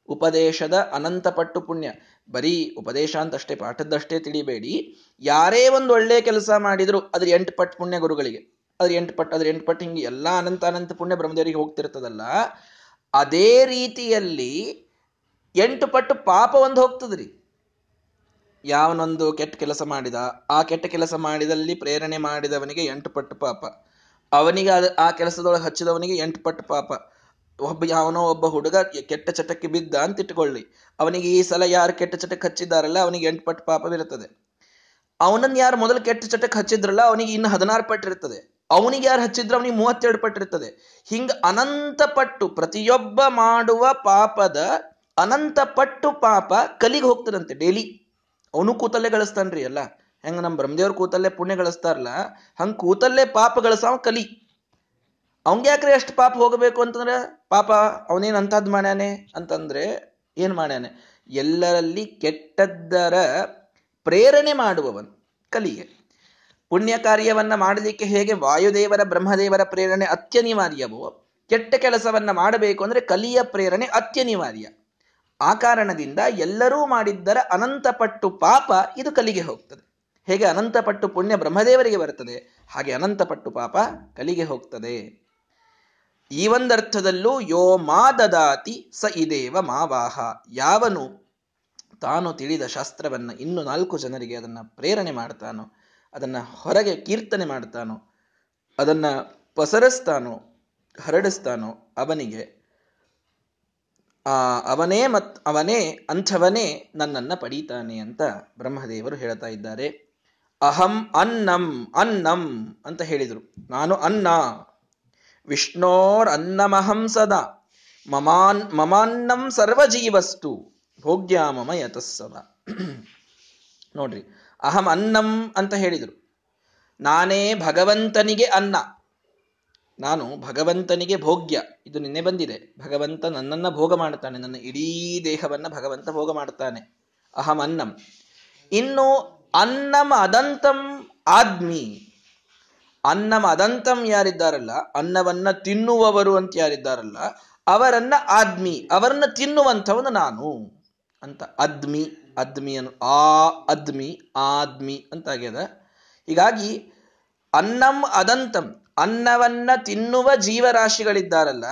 ಉಪದೇಶದ ಅನಂತಪಟ್ಟು ಪುಣ್ಯ. ಬರೀ ಉಪದೇಶ ಅಂತಷ್ಟೇ, ಪಾಠದ್ದಷ್ಟೇ ತಿಳಿಬೇಡಿ. ಯಾರೇ ಒಂದು ಒಳ್ಳೆ ಕೆಲಸ ಮಾಡಿದರೂ ಅದ್ರ ಎಂಟು ಪಟ್ಟು ಪುಣ್ಯ ಗುರುಗಳಿಗೆ, ಅದ್ರ ಎಂಟು ಪಟ್ಟು ಅದ್ರ ಎಂಟು ಪಟ್ಟು ಹಿಂಗೆ ಎಲ್ಲ ಅನಂತ ಅನಂತ ಪುಣ್ಯ ಬ್ರಹ್ಮದೇವರಿಗೆ ಹೋಗ್ತಿರ್ತದಲ್ಲ, ಅದೇ ರೀತಿಯಲ್ಲಿ ಎಂಟು ಪಟ್ಟು ಪಾಪ ಒಂದು ಹೋಗ್ತದ್ರಿ. ಯಾವನೊಂದು ಕೆಟ್ಟ ಕೆಲಸ ಮಾಡಿದ, ಆ ಕೆಟ್ಟ ಕೆಲಸ ಮಾಡಿದಲ್ಲಿ ಪ್ರೇರಣೆ ಮಾಡಿದವನಿಗೆ ಎಂಟು ಪಟ್ಟು ಪಾಪ. ಅವನಿಗೆ ಆ ಕೆಲಸದೊಳಗೆ ಹಚ್ಚಿದವನಿಗೆ ಎಂಟು ಪಟ್ಟು ಪಾಪ. ಒಬ್ಬ ಯಾವನೋ ಒಬ್ಬ ಹುಡುಗ ಕೆಟ್ಟ ಚಟಕ್ಕೆ ಬಿದ್ದ ಅಂತ ಇಟ್ಕೊಳ್ಳಿ ಅವನಿಗೆ ಈ ಸಲ ಯಾರು ಕೆಟ್ಟ ಚಟಕ್ಕೆ ಹಚ್ಚಿದ್ದಾರಲ್ಲ, ಅವನಿಗೆ ಎಂಟು ಪಟ್ಟು ಪಾಪವಿರುತ್ತದೆ ಅವನನ್ನ ಯಾರು ಮೊದಲು ಕೆಟ್ಟ ಚಟಕ್ಕೆ ಹಚ್ಚಿದ್ರಲ್ಲ, ಅವನಿಗೆ ಇನ್ನು ಹದಿನಾರು ಪಟ್ಟು ಇರ್ತದೆ ಅವನಿಗೆ ಯಾರು ಹಚ್ಚಿದ್ರೆ ಅವನಿಗೆ ಮೂವತ್ತೆರಡು ಪಟ್ಟು ಇರ್ತದೆ ಹಿಂಗ ಅನಂತ ಪಟ್ಟು, ಪ್ರತಿಯೊಬ್ಬ ಮಾಡುವ ಪಾಪದ ಅನಂತ ಪಟ್ಟು ಪಾಪ ಕಲಿಗೆ ಹೋಗ್ತದಂತೆ ಡೈಲಿ. ಅವನು ಕೂತಲ್ಲೇ ಗಳಿಸ್ತಾನ್ರಿ ಅಲ್ಲ ಹೆಂಗ ನಮ್ಮ ಬ್ರಹ್ಮದೇವ್ರ ಕೂತಲ್ಲೇ ಪುಣ್ಯ ಗಳಿಸ್ತಾರಲ್ಲ, ಹಂಗ ಕೂತಲ್ಲೇ ಪಾಪ ಗಳಿಸಾವ ಕಲಿ. ಅವಂಗ್ಯಾಕ್ರೆ ಎಷ್ಟು ಪಾಪ ಹೋಗಬೇಕು ಅಂತಂದ್ರೆ, ಪಾಪ ಅವನೇನ್ ಅಂತದ್ ಮಾಡ್ಯಾನೆ ಅಂತಂದ್ರೆ ಏನ್ ಮಾಡ್ಯಾನೆ? ಎಲ್ಲರಲ್ಲಿ ಕೆಟ್ಟದ್ದರ ಪ್ರೇರಣೆ ಮಾಡುವವನು ಕಲಿಗೆ ಪುಣ್ಯ ಕಾರ್ಯವನ್ನು ಮಾಡಲಿಕ್ಕೆ ಹೇಗೆ ವಾಯುದೇವರ, ಬ್ರಹ್ಮದೇವರ ಪ್ರೇರಣೆ ಅತ್ಯನಿವಾರ್ಯವೋ, ಕೆಟ್ಟ ಕೆಲಸವನ್ನು ಮಾಡಬೇಕು ಅಂದರೆ ಕಲಿಯ ಪ್ರೇರಣೆ ಅತ್ಯನಿವಾರ್ಯ. ಆ ಕಾರಣದಿಂದ ಎಲ್ಲರೂ ಮಾಡಿದ್ದರ ಅನಂತಪಟ್ಟು ಪಾಪ ಇದು ಕಲಿಗೆ ಹೋಗ್ತದೆ. ಹೇಗೆ ಅನಂತಪಟ್ಟು ಪುಣ್ಯ ಬ್ರಹ್ಮದೇವರಿಗೆ ಬರ್ತದೆ ಹಾಗೆ ಅನಂತಪಟ್ಟು ಪಾಪ ಕಲಿಗೆ ಹೋಗ್ತದೆ. ಈ ಒಂದರ್ಥದಲ್ಲೂ ಯೋ ಮಾ ದದಾತಿ ಸ ಇದೇವ ಮಾವಾಹ. ಯಾವನು ತಾನು ತಿಳಿದ ಶಾಸ್ತ್ರವನ್ನು ಇನ್ನು ನಾಲ್ಕು ಜನರಿಗೆ ಅದನ್ನು ಪ್ರೇರಣೆ ಮಾಡ್ತಾನೋ, ಅದನ್ನು ಹೊರಗೆ ಕೀರ್ತನೆ ಮಾಡ್ತಾನೋ, ಅದನ್ನು ಪಸರಿಸ್ತಾನೋ, ಹರಡಿಸ್ತಾನೋ, ಅವನಿಗೆ, ಆ ಅವನೇ ಮತ್ ಅವನೇ ಅಂಥವನೇ ನನ್ನನ್ನು ಪಡೀತಾನೆ ಅಂತ ಬ್ರಹ್ಮದೇವರು ಹೇಳ್ತಾ ಇದ್ದಾರೆ. ಅಹಂ ಅನ್ನಂ ಅನ್ನಂ ಅಂತ ಹೇಳಿದರು. ನಾನು ಅನ್ನ. ವಿಷ್ಣೋರ್ ಅನ್ನಮಹಂ ಸದಾ ಮಮಾನ್ ಮಮಾನ್ನಂ ಸರ್ವಜೀವಸ್ತು ಭೋಗ್ಯಾಮಮ ಯತಸ್ಸದ ನೋಡ್ರಿ, ಅಹಂ ಅನ್ನಂ ಅಂತ ಹೇಳಿದರು. ನಾನೇ ಭಗವಂತನಿಗೆ ಅನ್ನ. ನಾನು ಭಗವಂತನಿಗೆ ಭೋಗ್ಯ. ಇದು ನಿನ್ನೆ ಬಂದಿದೆ. ಭಗವಂತ ನನ್ನನ್ನು ಭೋಗ ಮಾಡ್ತಾನೆ ನನ್ನ ಇಡೀ ದೇಹವನ್ನು ಭಗವಂತ ಭೋಗ ಮಾಡ್ತಾನೆ ಅಹಂ ಅನ್ನಂ. ಇನ್ನು ಅನ್ನಂ ಅದಂತಂ ಆದ್ಮಿ. ಅನ್ನಂ ಅದಂತಂ ಯಾರಿದ್ದಾರಲ್ಲ, ಅನ್ನವನ್ನ ತಿನ್ನುವವರು ಅಂತ ಯಾರಿದ್ದಾರಲ್ಲ, ಅವರನ್ನ ಆದ್ಮಿ, ಅವರನ್ನ ತಿನ್ನುವಂಥವನು ನಾನು ಅಂತ. ಅದ್ಮಿ ಅದ್ಮಿ ಆ, ಅದ್ಮಿ, ಆದ್ಮಿ ಅಂತ ಆಗ್ಯದ. ಹೀಗಾಗಿ ಅನ್ನಂ ಅದಂತಂ, ಅನ್ನವನ್ನ ತಿನ್ನುವ ಜೀವರಾಶಿಗಳಿದ್ದಾರಲ್ಲ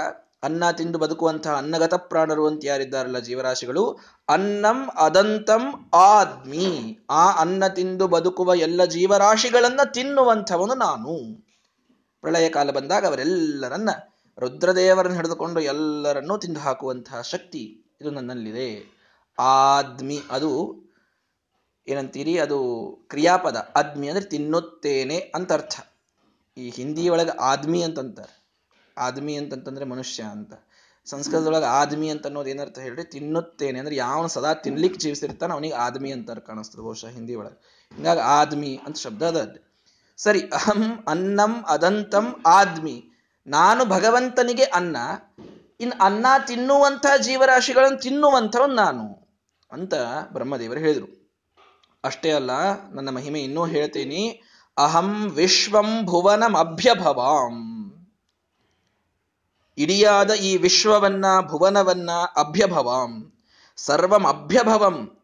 ಅನ್ನ ತಿಂದು ಬದುಕುವಂತಹ ಅನ್ನಗತ ಪ್ರಾಣರು ಅಂತ ಯಾರಿದ್ದಾರಲ್ಲ ಜೀವರಾಶಿಗಳು? ಅನ್ನಂ ಅದಂತಂ ಆದ್ಮಿ. ಆ ಅನ್ನ ತಿಂದು ಬದುಕುವ ಎಲ್ಲ ಜೀವರಾಶಿಗಳನ್ನ ತಿನ್ನುವಂಥವನು ನಾನು. ಪ್ರಳಯ ಕಾಲ ಬಂದಾಗ ಅವರೆಲ್ಲರನ್ನ ರುದ್ರದೇವರನ್ನು ಹಿಡಿದುಕೊಂಡು ಎಲ್ಲರನ್ನೂ ತಿಂದು ಹಾಕುವಂತಹ ಶಕ್ತಿ ಇದು ನನ್ನಲ್ಲಿದೆ. ಆದ್ಮಿ ಅದು ಏನಂತೀರಿ? ಅದು ಕ್ರಿಯಾಪದ. ಆದ್ಮಿ ಅಂದ್ರೆ ತಿನ್ನುತ್ತೇನೆ ಅಂತ ಅರ್ಥ ಈ ಹಿಂದಿ ಒಳಗೆ ಆದ್ಮಿ ಅಂತಂತಾರೆ. ಆದ್ಮಿ ಅಂತಂತಂದ್ರೆ ಮನುಷ್ಯ ಅಂತ. ಸಂಸ್ಕೃತದೊಳಗೆ ಆದ್ಮಿ ಅಂತ ಅನ್ನೋದು ಏನರ್ಥ ಹೇಳ್ರಿ? ತಿನ್ನುತ್ತೇನೆ. ಅಂದ್ರೆ ಯಾವನು ಸದಾ ತಿನ್ಲಿಕ್ಕೆ ಜೀವಿಸಿರ್ತಾನ, ಅವನಿಗೆ ಆದ್ಮಿ ಅಂತ ಕಾಣಿಸ್ತದೆ ಬಹುಶಃ ಹಿಂದಿ ಒಳಗೆ. ಹಿಂಗಾಗಿ ಆದ್ಮಿ ಅಂತ ಶಬ್ದ ಅದ ಸರಿ, ಅಹಂ ಅನ್ನಂ ಅದಂತಂ ಆದ್ಮಿ. ನಾನು ಭಗವಂತನಿಗೆ ಅನ್ನ, ಇನ್ ಅನ್ನ ತಿನ್ನುವಂಥ ಜೀವರಾಶಿಗಳನ್ನು ತಿನ್ನುವಂಥವನು ನಾನು ಅಂತ ಬ್ರಹ್ಮದೇವರು ಹೇಳಿದರು. ಅಷ್ಟೇ ಅಲ್ಲ, ನನ್ನ ಮಹಿಮೆ ಇನ್ನೂ ಹೇಳ್ತೀನಿ. ಅಹಂ ವಿಶ್ವಂ ಭುವನಂ ಅಭ್ಯಭವಾಂ ಇಡಿಯಾದ ಈ ವಿಶ್ವವನ್ನ, ಭುವನವನ್ನ ಅಭ್ಯಭವಾಂ. ಸರ್ವಂ ಅಭ್ಯಭವಂ.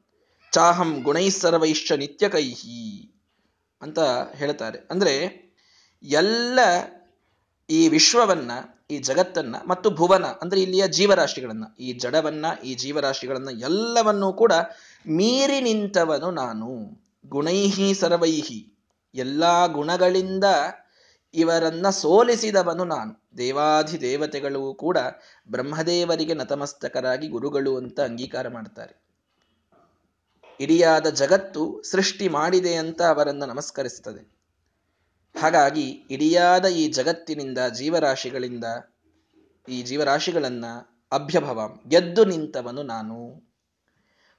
ಚಾಹಂ ಗುಣೈಸರ್ವೈಶ್ಚ ನಿತ್ಯ ನಿತ್ಯಕೈಹಿ ಅಂತ ಹೇಳ್ತಾರೆ. ಅಂದ್ರೆ ಎಲ್ಲ ಈ ವಿಶ್ವವನ್ನ, ಈ ಜಗತ್ತನ್ನ ಮತ್ತು ಭುವನ, ಅಂದ್ರೆ ಇಲ್ಲಿಯ ಜೀವರಾಶಿಗಳನ್ನ, ಈ ಜಡವನ್ನ, ಈ ಜೀವರಾಶಿಗಳನ್ನ ಎಲ್ಲವನ್ನೂ ಕೂಡ ಮೀರಿ ನಿಂತವನು ನಾನು. ಗುಣೈಹಿ ಸರ್ವೈಹಿ. ಎಲ್ಲಾ ಗುಣಗಳಿಂದ ಇವರನ್ನ ಸೋಲಿಸಿದವನು ನಾನು. ದೇವಾಧಿ ದೇವತೆಗಳು ಕೂಡ ಬ್ರಹ್ಮದೇವರಿಗೆ ನತಮಸ್ತಕರಾಗಿ ಗುರುಗಳು ಅಂತ ಅಂಗೀಕಾರ ಮಾಡ್ತಾರೆ. ಇಡಿಯಾದ ಜಗತ್ತು ಸೃಷ್ಟಿ ಮಾಡಿದೆ ಅಂತ ಅವರನ್ನು ನಮಸ್ಕರಿಸ್ತದೆ ಹಾಗಾಗಿ ಇಡಿಯಾದ ಈ ಜಗತ್ತಿನಿಂದ ಜೀವರಾಶಿಗಳಿಂದ ಈ ಜೀವರಾಶಿಗಳನ್ನ ಅಭ್ಯಭವ ಗೆದ್ದು ನಿಂತವನು ನಾನು.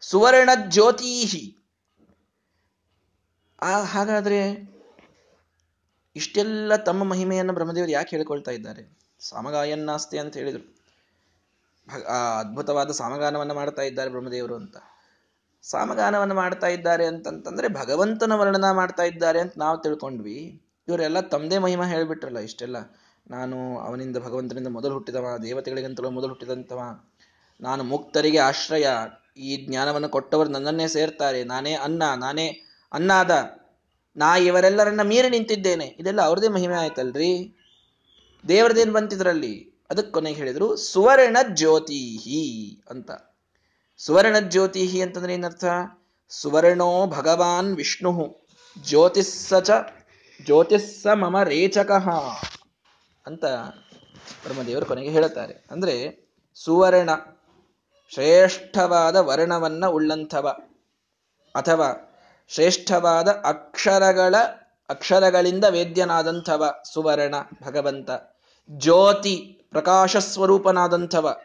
ಸುವರ್ಣ ಜ್ಯೋತೀಹಿ ಆ ಹಾಗಾದ್ರೆ ಇಷ್ಟೆಲ್ಲ ತಮ್ಮ ಮಹಿಮೆಯನ್ನು ಬ್ರಹ್ಮದೇವರು ಯಾಕೆ ಹೇಳ್ಕೊಳ್ತಾ ಇದ್ದಾರೆ? ಸಾಮಗಾಯನ್ನಾಸ್ತಿ ಅಂತ ಹೇಳಿದರು. ಆ ಅದ್ಭುತವಾದ ಸಾಮಗಾನವನ್ನು ಮಾಡ್ತಾ ಇದ್ದಾರೆ ಬ್ರಹ್ಮದೇವರು ಅಂತ. ಸಾಮಗಾನವನ್ನು ಮಾಡ್ತಾ ಇದ್ದಾರೆ ಅಂತಂತಂದ್ರೆ ಭಗವಂತನ ವರ್ಣನ ಮಾಡ್ತಾ ಇದ್ದಾರೆ ಅಂತ ನಾವು ತಿಳ್ಕೊಂಡ್ವಿ. ಇವರೆಲ್ಲ ತಮ್ಮದೇ ಮಹಿಮಾ ಹೇಳಿಬಿಟ್ರಲ್ಲ ಇಷ್ಟೆಲ್ಲ. ನಾನು ಅವನಿಂದ ಭಗವಂತನಿಂದ ಮೊದಲು ಹುಟ್ಟಿದವ, ದೇವತೆಗಳಿಗಂತಲೂ ಮೊದಲು ಹುಟ್ಟಿದಂತವ. ನಾನು ಮುಕ್ತರಿಗೆ ಆಶ್ರಯ. ಈ ಜ್ಞಾನವನ್ನು ಕೊಟ್ಟವರು ನನ್ನನ್ನೇ ಸೇರ್ತಾರೆ. ನಾನೇ ಅನ್ನ, ನಾನೇ ಅನ್ನಾದ. ನಾ ಇವರೆಲ್ಲರನ್ನ ಮೀರಿ ನಿಂತಿದ್ದೇನೆ. ಇದೆಲ್ಲ ಅವ್ರದೇ ಮಹಿಮೆ ಆಯ್ತಲ್ರಿ? ದೇವರದೇನು ಬಂತಿದ್ರಲ್ಲಿ? ಅದಕ್ಕೆ ಕೊನೆಗೆ ಹೇಳಿದ್ರು, ಸುವರ್ಣ ಜ್ಯೋತಿಹಿ ಅಂತ. ಸುವರ್ಣ ಜ್ಯೋತಿಹಿ ಅಂತಂದ್ರೆ ಏನರ್ಥ? ಸುವರ್ಣೋ ಭಗವಾನ್ ವಿಷ್ಣು ಜ್ಯೋತಿಸ್ಸ ಚ ಜ್ಯೋತಿಸ್ಸ ಮಮ ರೇಚಕ ಅಂತ ಬ್ರಹ್ಮದೇವರು ಕೊನೆಗೆ ಹೇಳುತ್ತಾರೆ ಅಂದ್ರೆ ಸುವರ್ಣ, ಶ್ರೇಷ್ಠವಾದ ವರ್ಣವನ್ನ ಉಳ್ಳಂಥವ. ಅಥವಾ ಶ್ರೇಷ್ಠವಾದ ಅಕ್ಷರಗಳ, ಅಕ್ಷರಗಳಿಂದ ವೇದ್ಯನಾದಂಥವ ಸುವರ್ಣ ಭಗವಂತ. ಜ್ಯೋತಿ ಪ್ರಕಾಶ ಸ್ವರೂಪನಾದಂಥವ.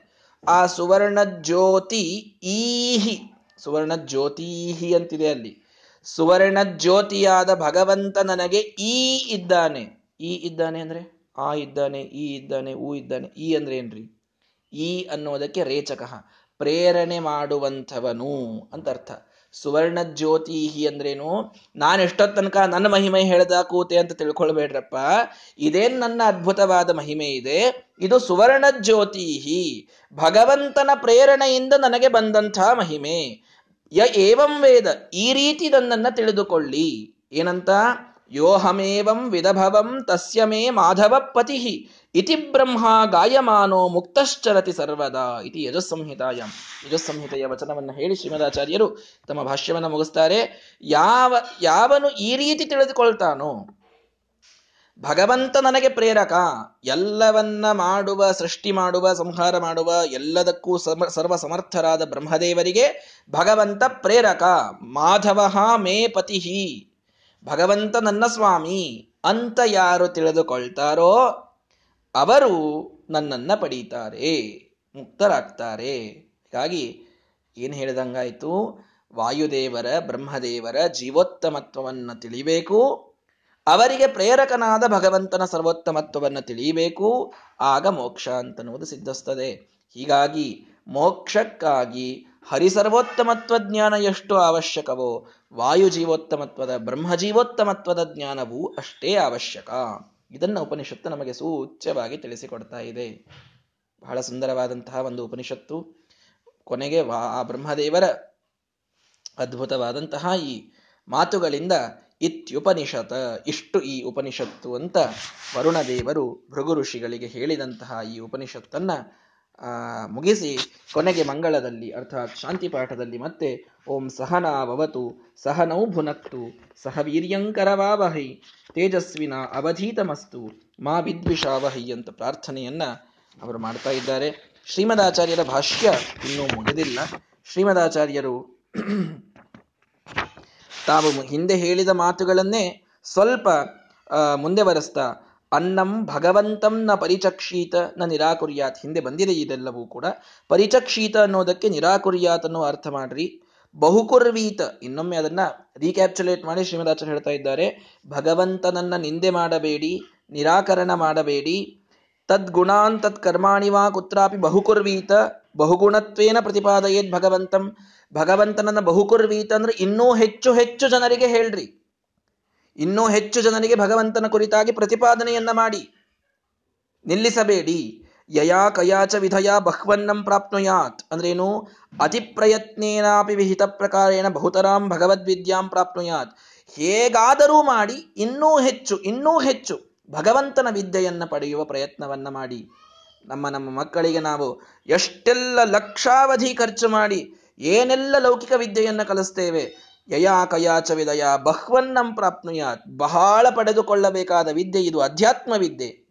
ಆ ಸುವರ್ಣ ಜ್ಯೋತಿ ಈಹಿ, ಸುವರ್ಣ ಜ್ಯೋತಿಹಿ ಅಂತಿದೆ ಅಲ್ಲಿ. ಸುವರ್ಣ ಜ್ಯೋತಿಯಾದ ಭಗವಂತ ನನಗೆ ಈ ಇದ್ದಾನೆ. ಈ ಇದ್ದಾನೆ ಅಂದ್ರೆ, ಆ ಇದ್ದಾನೆ, ಈ ಇದ್ದಾನೆ, ಊ ಇದ್ದಾನೆ, ಈ ಅಂದ್ರೆ ಏನ್ರಿ? ಈ ಅನ್ನೋದಕ್ಕೆ ರೇಚಕ, ಪ್ರೇರಣೆ ಮಾಡುವಂಥವನು ಅಂತ ಅರ್ಥ. ಸುವರ್ಣ ಜ್ಯೋತಿಹಿ ಅಂದ್ರೇನು? ನಾನು ಎಷ್ಟೊತ್ ತನಕ ನನ್ನ ಮಹಿಮೆ ಹೇಳ್ದ ಕೂತೆ ಅಂತ ತಿಳ್ಕೊಳ್ಬೇಡ್ರಪ್ಪ. ಇದೇನ್ ನನ್ನ ಅದ್ಭುತವಾದ ಮಹಿಮೆ ಇದೆ? ಇದು ಸುವರ್ಣ ಜ್ಯೋತಿಹಿ ಭಗವಂತನ ಪ್ರೇರಣೆಯಿಂದ ನನಗೆ ಬಂದಂಥ ಮಹಿಮೆ. ಯ ಏವಂ ವೇದ, ಈ ರೀತಿ ನನ್ನನ್ನು ತಿಳಿದುಕೊಳ್ಳಿ. ಏನಂತ? ಯೋಹಮೇವಂ ವಿದಭವಂ ತಸ್ಯ ಮೇ ಮಾಧವ ಪತಿ ಇತಿ ಬ್ರಹ್ಮ ಗಾಯಮಾನೋ ಮುಕ್ತಶ್ಚರತಿ ಸರ್ವದಾ ಇತಿ ಯಜಸ್ಸಂಹಿತಾಯ. ಯಜಸ್ಸಂಹಿತೆಯ ವಚನವನ್ನು ಹೇಳಿ ಶ್ರೀಮದಾಚಾರ್ಯರು ತಮ್ಮ ಭಾಷ್ಯವನ್ನು ಮುಗಿಸ್ತಾರೆ. ಯಾವ, ಯಾವನು ಈ ರೀತಿ ತಿಳಿದುಕೊಳ್ತಾನೋ, ಭಗವಂತ ನನಗೆ ಪ್ರೇರಕ, ಎಲ್ಲವನ್ನ ಮಾಡುವ, ಸೃಷ್ಟಿ ಮಾಡುವ, ಸಂಹಾರ ಮಾಡುವ, ಎಲ್ಲದಕ್ಕೂ ಸರ್ವ ಸಮರ್ಥರಾದ ಬ್ರಹ್ಮದೇವರಿಗೆ ಭಗವಂತ ಪ್ರೇರಕ, ಮಾಧವ ಮೇ ಪತಿ. ಭಗವಂತ ನನ್ನ ಸ್ವಾಮಿ ಅಂತ ಯಾರು ತಿಳಿದುಕೊಳ್ತಾರೋ ಅವರು ನನ್ನನ್ನು ಪಡೀತಾರೆ, ಮುಕ್ತರಾಗ್ತಾರೆ. ಹೀಗಾಗಿ ಏನು ಹೇಳಿದಂಗಾಯಿತು? ವಾಯುದೇವರ, ಬ್ರಹ್ಮದೇವರ ಜೀವೋತ್ತಮತ್ವವನ್ನು ತಿಳಿಬೇಕು. ಅವರಿಗೆ ಪ್ರೇರಕನಾದ ಭಗವಂತನ ಸರ್ವೋತ್ತಮತ್ವವನ್ನು ತಿಳಿಯಬೇಕು ಆಗ ಮೋಕ್ಷ ಅಂತನ್ನುವುದು ಸಿದ್ಧಿಸ್ತದೆ ಹೀಗಾಗಿ ಮೋಕ್ಷಕ್ಕಾಗಿ ಹರಿಸರ್ವೋತ್ತಮತ್ವ ಜ್ಞಾನ ಎಷ್ಟು ಅವಶ್ಯಕವೋ ವಾಯು ಜೀವೋತ್ತಮತ್ವದ ಬ್ರಹ್ಮಜೀವೋತ್ತಮತ್ವದ ಜ್ಞಾನವೂ ಅಷ್ಟೇ ಅವಶ್ಯಕ. ಇದನ್ನ ಉಪನಿಷತ್ತು ನಮಗೆ ಸೂಚ್ಯವಾಗಿ ತಿಳಿಸಿಕೊಡ್ತಾ ಇದೆ. ಬಹಳ ಸುಂದರವಾದಂತಹ ಒಂದು ಉಪನಿಷತ್ತು. ಕೊನೆಗೆ ಆ ಬ್ರಹ್ಮದೇವರ ಅದ್ಭುತವಾದಂತಹ ಈ ಮಾತುಗಳಿಂದ ಇತ್ಯುಪನಿಷತ್, ಇಷ್ಟು ಈ ಉಪನಿಷತ್ತು ಅಂತ ವರುಣದೇವರು ಭೃಗು ಋಷಿಗಳಿಗೆ ಹೇಳಿದಂತಹ ಈ ಉಪನಿಷತ್ತನ್ನ ಮುಗಿಸಿ ಕೊನೆಗೆ ಮಂಗಳದಲ್ಲಿ, ಅರ್ಥಾತ್ ಶಾಂತಿ ಪಾಠದಲ್ಲಿ ಮತ್ತೆ, ಓಂ ಸಹನಾವತು ಸಹನೌ ಭುನಕ್ತು, ಸಹ ವೀರ್ಯಂಕರವಾವಹೈ ತೇಜಸ್ವಿನ ಅವಧೀತಮಸ್ತು, ಮಾ ವಿದ್ವಿಷಾವಹೈ ಅಂತ ಪ್ರಾರ್ಥನೆಯನ್ನ ಅವರು ಮಾಡ್ತಾ ಇದ್ದಾರೆ. ಶ್ರೀಮದಾಚಾರ್ಯರ ಭಾಷ್ಯ ಇನ್ನೂ ಮುಗಿದಿಲ್ಲ. ಶ್ರೀಮದಾಚಾರ್ಯರು ತಾವು ಹಿಂದೆ ಹೇಳಿದ ಮಾತುಗಳನ್ನೇ ಸ್ವಲ್ಪ ಮುಂದೆ ಬರೆಸ್ತಾ ಅನ್ನಂ ಭಗವಂತಂ ನ ಪರಿಚಕ್ಷೀತ ನ ನಿರಾಕುರ್ಯಾತ್. ಹಿಂದೆ ಬಂದಿದೆ ಇದೆಲ್ಲವೂ ಕೂಡ. ಪರಿಚಕ್ಷೀತ ಅನ್ನೋದಕ್ಕೆ ನಿರಾಕುರ್ಯಾತ್ ಅನ್ನೋ ಅರ್ಥ ಮಾಡ್ರಿ. ಬಹುಕುರ್ವೀತ. ಇನ್ನೊಮ್ಮೆ ಅದನ್ನ ರೀಕ್ಯಾಪ್ಚುಲೇಟ್ ಮಾಡಿ ಶ್ರೀಮದಾಚಾರ್ಯ ಹೇಳ್ತಾ ಇದ್ದಾರೆ. ಭಗವಂತನನ್ನ ನಿಂದೆ ಮಾಡಬೇಡಿ, ನಿರಾಕರಣ ಮಾಡಬೇಡಿ. ತದ್ಗುಣಾನ್ ತತ್ ಕರ್ಮಾಣಿ ವಾ ಕುತ್ರಾಪಿ ಬಹುಕುರ್ವೀತ. ಬಹುಗುಣತ್ವೇನ ಪ್ರತಿಪಾದಯೇದ್ ಭಗವಂತಂ. ಭಗವಂತನನ್ನ ಬಹುಕುರ್ವೀತ ಅಂದ್ರೆ ಇನ್ನೂ ಹೆಚ್ಚು ಹೆಚ್ಚು ಜನರಿಗೆ ಹೇಳ್ರಿ. ಇನ್ನೂ ಹೆಚ್ಚು ಜನರಿಗೆ ಭಗವಂತನ ಕುರಿತಾಗಿ ಪ್ರತಿಪಾದನೆಯನ್ನ ಮಾಡಿ. ನಿಲ್ಲಿಸಬೇಡಿ. ಯಯಾ ಕಯಾಚ ವಿಧಯ ಬಹ್ವನ್ನಂ ಪ್ರಾಪ್ನುಯಾತ್. ಅಂದ್ರೇನು ಅತಿ ಪ್ರಯತ್ನೇನಾಪಿ ವಿಹಿತ ಪ್ರಕಾರೇಣ ಬಹುತರಾಂ ಭಗವದ್ವಿದ್ಯಾಂ ಪ್ರಾಪ್ನುಯಾತ್. ಹೇಗಾದರೂ ಮಾಡಿ ಇನ್ನೂ ಹೆಚ್ಚು ಇನ್ನೂ ಹೆಚ್ಚು ಭಗವಂತನ ವಿದ್ಯೆಯನ್ನ ಪಡೆಯುವ ಪ್ರಯತ್ನವನ್ನ ಮಾಡಿ. ನಮ್ಮ ನಮ್ಮ ಮಕ್ಕಳಿಗೆ ನಾವು ಎಷ್ಟೆಲ್ಲ ಲಕ್ಷಾವಧಿ ಖರ್ಚು ಮಾಡಿ ಏನೆಲ್ಲ ಲೌಕಿಕ ವಿದ್ಯೆಯನ್ನು ಕಲಿಸ್ತೇವೆ ಯಯಾ ಕಯಾಚ ವಿದಯ. ಬಹ್ವನ್ನಂ ಪ್ರಾಪ್ನುಯಾತ್. ಬಹಳ ಪಡೆದುಕೊಳ್ಳಬೇಕಾದ ವಿದ್ಯೆ ಇದು ಅಧ್ಯಾತ್ಮ ವಿದ್ಯೆ.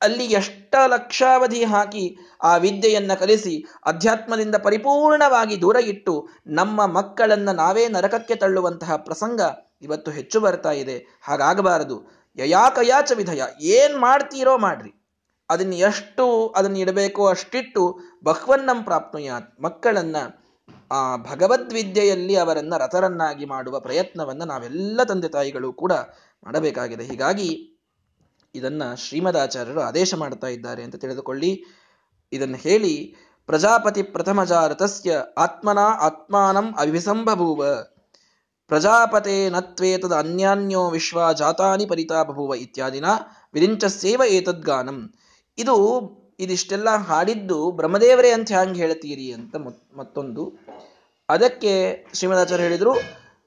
ಅಲ್ಲಿ ಎಷ್ಟ ಲಕ್ಷಾವಧಿ ಹಾಕಿ ಆ ವಿದ್ಯೆಯನ್ನು ಕಲಿಸಿ ಅಧ್ಯಾತ್ಮದಿಂದ ಪರಿಪೂರ್ಣವಾಗಿ ದೂರ ಇಟ್ಟು ನಮ್ಮ ಮಕ್ಕಳನ್ನ ನಾವೇ ನರಕಕ್ಕೆ ತಳ್ಳುವಂತಹ ಪ್ರಸಂಗ ಇವತ್ತು ಹೆಚ್ಚು ಬರ್ತಾ ಇದೆ. ಹಾಗಾಗಬಾರದು. ಯಯಾ ಕಯಾಚ ವಿಧಯ ಏನ್ ಮಾಡ್ತೀರೋ ಮಾಡ್ರಿ. ಅದನ್ನ ಎಷ್ಟು ಅದನ್ನ ಇಡಬೇಕೋ ಅಷ್ಟಿಟ್ಟು ಬಹ್ವನ್ನಂ ಪ್ರಾಪ್ನುಯಾತ್. ಮಕ್ಕಳನ್ನ ಆ ಭಗವದ್ವಿದ್ಯೆಯಲ್ಲಿ ಅವರನ್ನು ರಥರನ್ನಾಗಿ ಮಾಡುವ ಪ್ರಯತ್ನವನ್ನು ನಾವೆಲ್ಲ ತಂದೆ ತಾಯಿಗಳು ಕೂಡ ಮಾಡಬೇಕಾಗಿದೆ. ಹೀಗಾಗಿ ಇದನ್ನು ಶ್ರೀಮದಾಚಾರ್ಯರು ಆದೇಶ ಮಾಡ್ತಾ ಇದ್ದಾರೆ ಅಂತ ತಿಳಿದುಕೊಳ್ಳಿ. ಇದನ್ನು ಹೇಳಿ, ಪ್ರಜಾಪತಿ ಪ್ರಥಮಜ ರಥಸ್ಯ ಆತ್ಮನ ಆತ್ಮಾನಂ ಅವಿಸಂಭಭೂವ ಪ್ರಜಾಪತೆ ನತ್ವೇತದ ಅನ್ಯಾನ್ಯೋ ವಿಶ್ವ ಜಾತಾನಿ ಪರಿತಾಪಭೂವ ಇತ್ಯಾದಿನ ವಿರಿಂಚಸ್ಸೇವ ಏತದ್ಗಾನಂ. ಇದು ಇದಿಷ್ಟೆಲ್ಲ ಹಾಡಿದ್ದು ಬ್ರಹ್ಮದೇವರೇ ಅಂತ ಹ್ಯಾಂಗ್ ಹೇಳ್ತೀರಿ ಅಂತ ಮತ್ತೊಂದು. ಅದಕ್ಕೆ ಶ್ರೀಮದಾಚಾರ್ಯ ಹೇಳಿದ್ರು,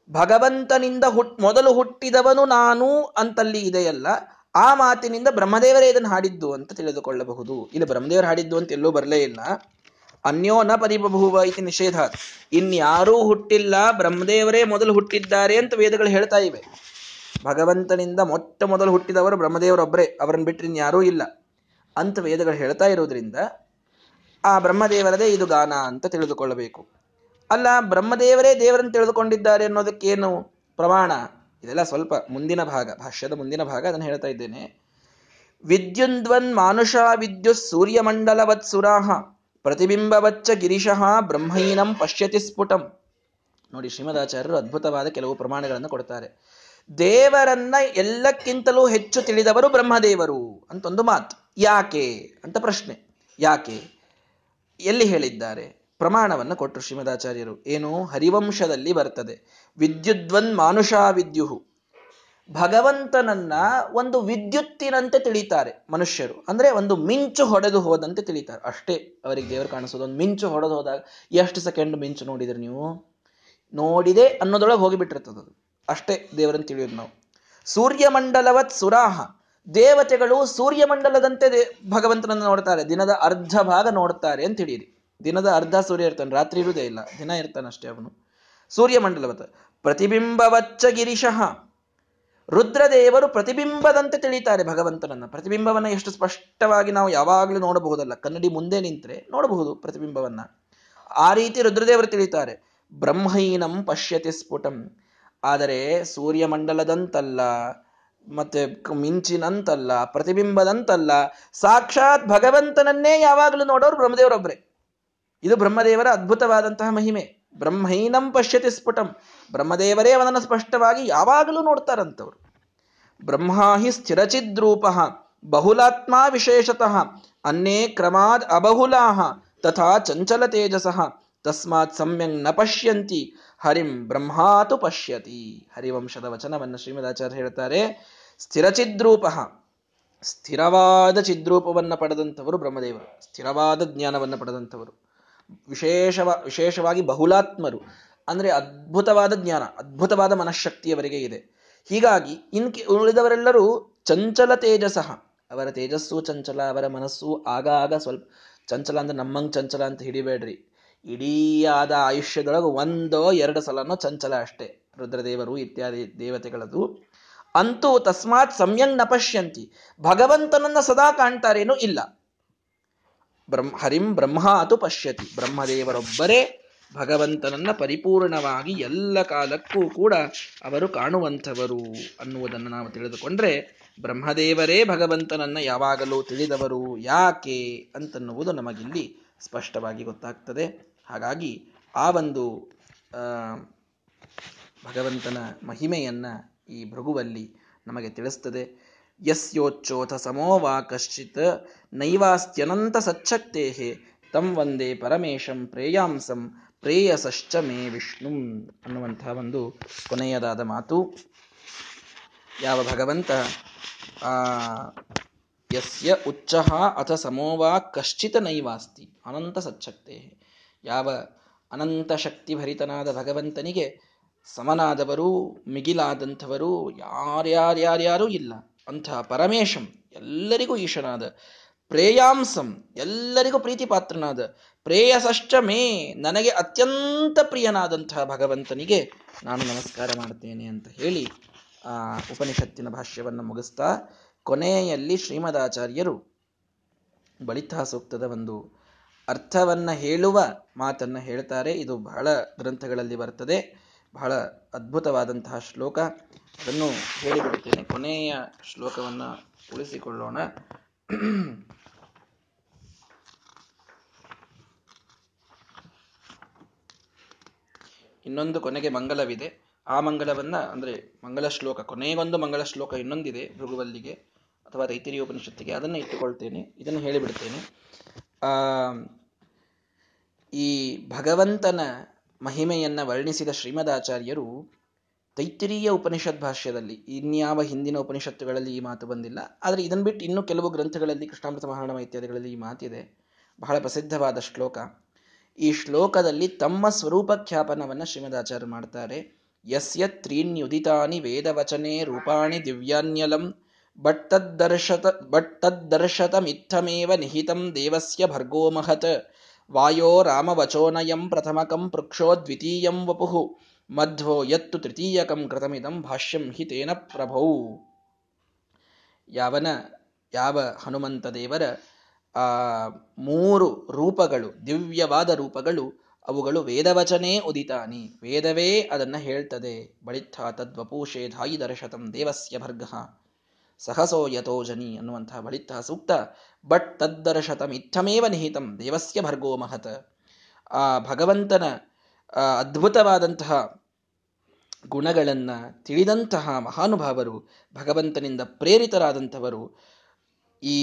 ಭಗವಂತನಿಂದ ಹುಟ್, ಮೊದಲು ಹುಟ್ಟಿದವನು ನಾನು ಅಂತಲ್ಲಿ ಇದೆಯಲ್ಲ, ಆ ಮಾತಿನಿಂದ ಬ್ರಹ್ಮದೇವರೇ ಇದನ್ನು ಹಾಡಿದ್ದು ಅಂತ ತಿಳಿದುಕೊಳ್ಳಬಹುದು. ಇಲ್ಲಿ ಬ್ರಹ್ಮದೇವರು ಹಾಡಿದ್ದು ಅಂತ ಎಲ್ಲೂ ಬರಲೇ ಇಲ್ಲ. ಅನ್ಯೋ ನ ಪರಿಬಭೂವ ಇತಿ ನಿಷೇಧ, ಇನ್ಯಾರೂ ಹುಟ್ಟಿಲ್ಲ, ಬ್ರಹ್ಮದೇವರೇ ಮೊದಲು ಹುಟ್ಟಿದ್ದಾರೆ ಅಂತ ವೇದಗಳು ಹೇಳ್ತಾ ಇವೆ. ಭಗವಂತನಿಂದ ಮೊಟ್ಟ ಮೊದಲು ಹುಟ್ಟಿದವರು ಬ್ರಹ್ಮದೇವರೊಬ್ಬರೇ, ಅವರನ್ನು ಬಿಟ್ಟರೆ ಇನ್ಯಾರೂ ಇಲ್ಲ. ಅಂತ ವೇದಗಳು ಹೇಳ್ತಾ ಇರೋದ್ರಿಂದ ಆ ಬ್ರಹ್ಮದೇವರದೇ ಇದು ಗಾನ ಅಂತ ತಿಳಿದುಕೊಳ್ಳಬೇಕು. ಅಲ್ಲ, ಬ್ರಹ್ಮದೇವರೇ ದೇವರನ್ನು ತಿಳಿದುಕೊಂಡಿದ್ದಾರೆ ಅನ್ನೋದಕ್ಕೇನು ಪ್ರಮಾಣ? ಇದೆಲ್ಲ ಸ್ವಲ್ಪ ಮುಂದಿನ ಭಾಗ, ಭಾಷ್ಯದ ಮುಂದಿನ ಭಾಗ ಅದನ್ನು ಹೇಳ್ತಾ ಇದ್ದೇನೆ. ವಿದ್ಯುನ್ವನ್ ಮಾನುಷ ವಿದ್ಯುತ್ ಸೂರ್ಯಮಂಡಲವತ್ ಸುರಾಹ, ಪ್ರತಿಬಿಂಬವಚ್ಚ ಗಿರಿಶಃ ಬ್ರಹ್ಮೈನಂ ಪಶ್ಯತಿ ಸ್ಫುಟಂ. ನೋಡಿ, ಶ್ರೀಮದಾಚಾರ್ಯರು ಅದ್ಭುತವಾದ ಕೆಲವು ಪ್ರಮಾಣಗಳನ್ನು ಕೊಡ್ತಾರೆ. ದೇವರನ್ನ ಎಲ್ಲಕ್ಕಿಂತಲೂ ಹೆಚ್ಚು ತಿಳಿದವರು ಬ್ರಹ್ಮದೇವರು ಅಂತ ಒಂದು ಮಾತು. ಯಾಕೆ ಅಂತ ಪ್ರಶ್ನೆ. ಯಾಕೆ? ಎಲ್ಲಿ ಹೇಳಿದ್ದಾರೆ? ಪ್ರಮಾಣವನ್ನು ಕೊಟ್ಟರು ಶ್ರೀಮದಾಚಾರ್ಯರು. ಏನು? ಹರಿವಂಶದಲ್ಲಿ ಬರ್ತದೆ. ವಿದ್ಯುದ್ವನ್ ಮಾನುಷಾ ವಿದ್ಯುಹು. ಭಗವಂತನನ್ನ ಒಂದು ವಿದ್ಯುತ್ತಿನಂತೆ ತಿಳಿತಾರೆ ಮನುಷ್ಯರು. ಅಂದ್ರೆ ಒಂದು ಮಿಂಚು ಹೊಡೆದು ಹೋದಂತೆ ತಿಳಿತಾರೆ. ಅಷ್ಟೇ ಅವರಿಗೆ ದೇವರು ಕಾಣಿಸೋದು. ಒಂದು ಮಿಂಚು ಹೊಡೆದು ಹೋದಾಗ ಎಷ್ಟು ಸೆಕೆಂಡ್ ಮಿಂಚು ನೋಡಿದ್ರಿ ನೀವು? ನೋಡಿದೆ ಅನ್ನೋದೊಳಗೆ ಹೋಗಿಬಿಟ್ಟಿರ್ತದದು ಅಷ್ಟೇ ದೇವರನ್ನು ತಿಳಿಯೋದು ನಾವು. ಸೂರ್ಯಮಂಡಲವತ್ ಸುರಾಹ. ದೇವತೆಗಳು ಸೂರ್ಯಮಂಡಲದಂತೆ ಭಗವಂತನನ್ನು ನೋಡ್ತಾರೆ. ದಿನದ ಅರ್ಧ ಭಾಗ ನೋಡ್ತಾರೆ ಅಂತ ತಿಳಿಯಿರಿ. ದಿನದ ಅರ್ಧ ಸೂರ್ಯ ಇರ್ತಾನೆ, ರಾತ್ರಿ ಇರುವುದೇ ಇಲ್ಲ. ದಿನ ಇರ್ತಾನಷ್ಟೇ ಅವನು. ಸೂರ್ಯಮಂಡಲವತ್ ಪ್ರತಿಬಿಂಬವಚ್ಚ ಗಿರಿಶಃ. ರುದ್ರದೇವರು ಪ್ರತಿಬಿಂಬದಂತೆ ತಿಳಿತಾರೆ ಭಗವಂತನನ್ನ. ಪ್ರತಿಬಿಂಬವನ್ನ ಎಷ್ಟು ಸ್ಪಷ್ಟವಾಗಿ ನಾವು ಯಾವಾಗಲೂ ನೋಡಬಹುದಲ್ಲ. ಕನ್ನಡಿ ಮುಂದೆ ನಿಂತರೆ ನೋಡಬಹುದು ಪ್ರತಿಬಿಂಬವನ್ನ. ಆ ರೀತಿ ರುದ್ರದೇವರು ತಿಳಿತಾರೆ. ಬ್ರಹ್ಮೈನಂ ಪಶ್ಯತಿ ಸ್ಫುಟಂ. ಆದರೆ ಸೂರ್ಯಮಂಡಲದಂತಲ್ಲ. ಮತ್ತೆ ಮಿಂಚಿನಂತಲ್ಲ, ಪ್ರತಿಬಿಂಬದಂತಲ್ಲ, ಸಾಕ್ಷಾತ್ ಭಗವಂತನನ್ನೇ ಯಾವಾಗಲೂ ನೋಡೋರು ಬ್ರಹ್ಮದೇವರೊಬ್ಬರೇ ಇದು ಬ್ರಹ್ಮದೇವರ ಅದ್ಭುತವಾದಂತಹ ಮಹಿಮೆ. ಬ್ರಹ್ಮೈನಂ ಪಶ್ಯತಿ ಸ್ಫುಟಂ. ಬ್ರಹ್ಮದೇವರೇ ಅವನನ್ನು ಸ್ಪಷ್ಟವಾಗಿ ಯಾವಾಗಲೂ ನೋಡ್ತಾರಂತವ್ರು. ಬ್ರಹ್ಮಾಹಿ ಸ್ಥಿರಚಿದ್ರೂಪ, ಬಹುಲಾತ್ಮ ವಿಶೇಷತಃ, ಅನ್ನೇ ಕ್ರಮಾದ್ ಅಬಹುಲಾಹ ತಥಾ ಚಂಚಲ ತೇಜಸಃ, ತಸ್ಮಾತ್ ಸಮ್ಯಂಗ್ನ ಪಶ್ಯಂತಿ ಹರಿಂ ಬ್ರಹ್ಮಾತು ಪಶ್ಯತಿ. ಹರಿವಂಶದ ವಚನವನ್ನು ಶ್ರೀಮದಾಚಾರ್ಯ ಹೇಳ್ತಾರೆ. ಸ್ಥಿರಚಿದ್ರೂಪ. ಸ್ಥಿರವಾದ ಚಿದ್ರೂಪವನ್ನು ಪಡೆದಂಥವರು ಬ್ರಹ್ಮದೇವರು. ಸ್ಥಿರವಾದ ಜ್ಞಾನವನ್ನು ಪಡೆದಂಥವರು. ವಿಶೇಷವ, ವಿಶೇಷವಾಗಿ ಬಹುಲಾತ್ಮರು. ಅಂದರೆ ಅದ್ಭುತವಾದ ಜ್ಞಾನ, ಅದ್ಭುತವಾದ ಮನಃಶಕ್ತಿಯವರಿಗೆ ಇದೆ. ಹೀಗಾಗಿ ಇನ್ಕೆ ಉಳಿದವರೆಲ್ಲರೂ ಚಂಚಲ ತೇಜಸಃ. ಅವರ ತೇಜಸ್ಸು ಚಂಚಲ, ಅವರ ಮನಸ್ಸು ಆಗ ಆಗ ಸ್ವಲ್ಪ ಚಂಚಲ ಅಂದ್ರೆ ನಮ್ಮಂಗ್ ಚಂಚಲ ಅಂತ ಹಿಡಿಬೇಡ್ರಿ. ಇಡೀ ಆದ ಆಯುಷ್ಯದೊಳಗೆ ಒಂದೋ ಎರಡು ಸಲನೋ ಚಂಚಲ ಅಷ್ಟೇ. ರುದ್ರದೇವರು ಇತ್ಯಾದಿ ದೇವತೆಗಳದು. ಅಂತೂ ತಸ್ಮಾತ್ ಸಮ್ಯಂಗ್ ನಪಶ್ಯಂತಿ ಭಗವಂತನನ್ನ ಸದಾ ಕಾಣ್ತಾರೇನೂ ಇಲ್ಲ. ಬ್ರಹ್ಮ, ಹರಿಂ ಬ್ರಹ್ಮಾತು ಪಶ್ಯತಿ. ಬ್ರಹ್ಮದೇವರೊಬ್ಬರೇ ಭಗವಂತನನ್ನ ಪರಿಪೂರ್ಣವಾಗಿ ಎಲ್ಲ ಕಾಲಕ್ಕೂ ಕೂಡ ಅವರು ಕಾಣುವಂಥವರು ಅನ್ನುವುದನ್ನು ನಾವು ತಿಳಿದುಕೊಂಡ್ರೆ, ಬ್ರಹ್ಮದೇವರೇ ಭಗವಂತನನ್ನ ಯಾವಾಗಲೂ ತಿಳಿದವರು ಯಾಕೆ ಅಂತನ್ನುವುದು ನಮಗಿಲ್ಲಿ ಸ್ಪಷ್ಟವಾಗಿ ಗೊತ್ತಾಗ್ತದೆ. ಹಾಗಾಗಿ ಆ ಒಂದು ಭಗವಂತನ ಮಹಿಮೆಯನ್ನ ಈ ಭೃಗುವಲ್ಲಿ ನಮಗೆ ತಿಳಿಸ್ತದೆ. ಯಸ್ಯೋಚ್ಚೋಥ ಸಮೋವಾ ಕಶ್ಚಿತ್ ನೈವಾಸ್ತ್ಯನಂತ ಸಚ್ಛಕ್ತೇ ತಂ ವಂದೇ ಪರಮೇಶಂ ಪ್ರೇಯಾಂಸಂ ಪ್ರೇಯಸಶ್ಚ ಮೇ ವಿಷ್ಣು ಅನ್ನುವಂತಹ ಒಂದು ಕೊನೆಯದಾದ ಮಾತು. ಯಾವ ಭಗವಂತ ಯಸ್ಯ ಉಚ್ಚ ಅಥ ಸಮೋವಾ ಕಶ್ಚಿತ ನೈವಾಸ್ತಿ ಅನಂತ ಸಚ್ಛಕ್ತೆ ಯಾವ ಅನಂತ ಶಕ್ತಿ ಭರಿತನಾದ ಭಗವಂತನಿಗೆ ಸಮನಾದವರು ಮಿಗಿಲಾದಂಥವರು ಯಾರ್ಯಾರ್ಯಾರ್ಯಾರೂ ಇಲ್ಲ. ಅಂಥ ಪರಮೇಶಂ ಎಲ್ಲರಿಗೂ ಈಶನಾದ, ಪ್ರೇಯಾಂಸಂ ಎಲ್ಲರಿಗೂ ಪ್ರೀತಿ ಪಾತ್ರನಾದ ಪ್ರೇಯಸಶ್ಚ ಮೇ ನನಗೆ ಅತ್ಯಂತ ಪ್ರಿಯನಾದಂತಹ ಭಗವಂತನಿಗೆ ನಾನು ನಮಸ್ಕಾರ ಮಾಡ್ತೇನೆ ಅಂತ ಹೇಳಿ ಆ ಉಪನಿಷತ್ತಿನ ಭಾಷ್ಯವನ್ನು ಮುಗಿಸ್ತಾ ಕೊನೆಯಲ್ಲಿ ಶ್ರೀಮದಾಚಾರ್ಯರು ಬಳಿತ ಸೂಕ್ತದ ಒಂದು ಅರ್ಥವನ್ನ ಹೇಳುವ ಮಾತನ್ನ ಹೇಳ್ತಾರೆ. ಇದು ಬಹಳ ಗ್ರಂಥಗಳಲ್ಲಿ ಬರ್ತದೆ. ಬಹಳ ಅದ್ಭುತವಾದಂತಹ ಶ್ಲೋಕ. ಅದನ್ನು ಹೇಳಿಬಿಡ್ತೇನೆ. ಕೊನೆಯ ಶ್ಲೋಕವನ್ನು ಉಳಿಸಿಕೊಳ್ಳೋಣ. ಇನ್ನೊಂದು ಕೊನೆಗೆ ಮಂಗಲವಿದೆ. ಆ ಮಂಗಲವನ್ನ, ಅಂದ್ರೆ ಮಂಗಲ ಶ್ಲೋಕ, ಕೊನೆಗೊಂದು ಮಂಗಲ ಶ್ಲೋಕ ಇನ್ನೊಂದಿದೆ ಭೃಗುವಲ್ಲಿಗೆ ಅಥವಾ ರೈತರಿ ಉಪನಿಷತ್ತಿಗೆ. ಅದನ್ನ ಇಟ್ಟುಕೊಳ್ತೇನೆ. ಇದನ್ನು ಹೇಳಿಬಿಡ್ತೇನೆ. ಈ ಭಗವಂತನ ಮಹಿಮೆಯನ್ನ ವರ್ಣಿಸಿದ ಶ್ರೀಮದಾಚಾರ್ಯರು ತೈತಿರೀಯ ಉಪನಿಷತ್ ಭಾಷ್ಯದಲ್ಲಿ, ಇನ್ಯಾವ ಹಿಂದಿನ ಉಪನಿಷತ್ತುಗಳಲ್ಲಿ ಈ ಮಾತು ಬಂದಿಲ್ಲ, ಆದರೆ ಇದನ್ನು ಬಿಟ್ಟು ಇನ್ನೂ ಕೆಲವು ಗ್ರಂಥಗಳಲ್ಲಿ ಕೃಷ್ಣಾಮೃತ ಮಹಾರಾಣ ಇತ್ಯಾದಿಗಳಲ್ಲಿ ಈ ಮಾತಿದೆ. ಬಹಳ ಪ್ರಸಿದ್ಧವಾದ ಶ್ಲೋಕ. ಈ ಶ್ಲೋಕದಲ್ಲಿ ತಮ್ಮ ಸ್ವರೂಪ ಖ್ಯಾಪನವನ್ನು ಶ್ರೀಮದಾಚಾರ್ಯ ಮಾಡ್ತಾರೆ. ಯಸ್ಯ ತ್ರೀಣ್ಯುದಿತಾನಿ ವೇದವಚನೆ ರೂಪಾಣಿ ದಿವ್ಯಾನ್ಯಲಂ ತದ್ದರ್ಶತ ಮಿಥಮೇವ ನಿಹಿತಂ ದೇವಸ್ಯ ಭರ್ಗೋ ಮಹತ್. ವಾಯೋ ರಾಮವಚೋನಯಂ ಪ್ರಥಮಕಂ ಪೃಕ್ಷೋ ದ್ವಿತೀಯಂ ವಪುಹು ಮಧ್ವೋ ಯತ್ತು ತೃತೀಯಕಂ ಕೃತಮಿದಂ ಭಾಷ್ಯಂ ಹಿ ತೇನ ಪ್ರಭೌ. ಯಾವನ, ಯಾವ ಹನುಮಂತ ದೇವರ ಆ, ಮೂರು ರೂಪಗಳು, ದಿವ್ಯವಾದ ರೂಪಗಳು, ಅವುಗಳು ವೇದವಚನೇ ಉದಿತಾನಿ. ವೇದವೇ ಅದನ್ನು ಹೇಳ್ತದೆ. ಬಳಿತ್ಥ ತದ್ವಪೂಷೇಧಾಯಿ ದರ್ಶತಂ ದೇವಸ್ಯ ಭರ್ಗ. ಸಹಸೋ ಯಥೋಜನಿ ಅನ್ನುವಂತಹ ಬಳಿತ ಸೂಕ್ತ. ಬಟ್ ತದ್ದರ್ಶತಂ ಇತ್ತಮೇವ ನಿಹಿತಂ, ದೇವಸ್ಯ ಭರ್ಗೋ ಮಹತ್. ಆ ಭಗವಂತನ ಅದ್ಭುತವಾದಂತಹ ಗುಣಗಳನ್ನು ತಿಳಿದಂತಹ ಮಹಾನುಭಾವರು, ಭಗವಂತನಿಂದ ಪ್ರೇರಿತರಾದಂಥವರು, ಈ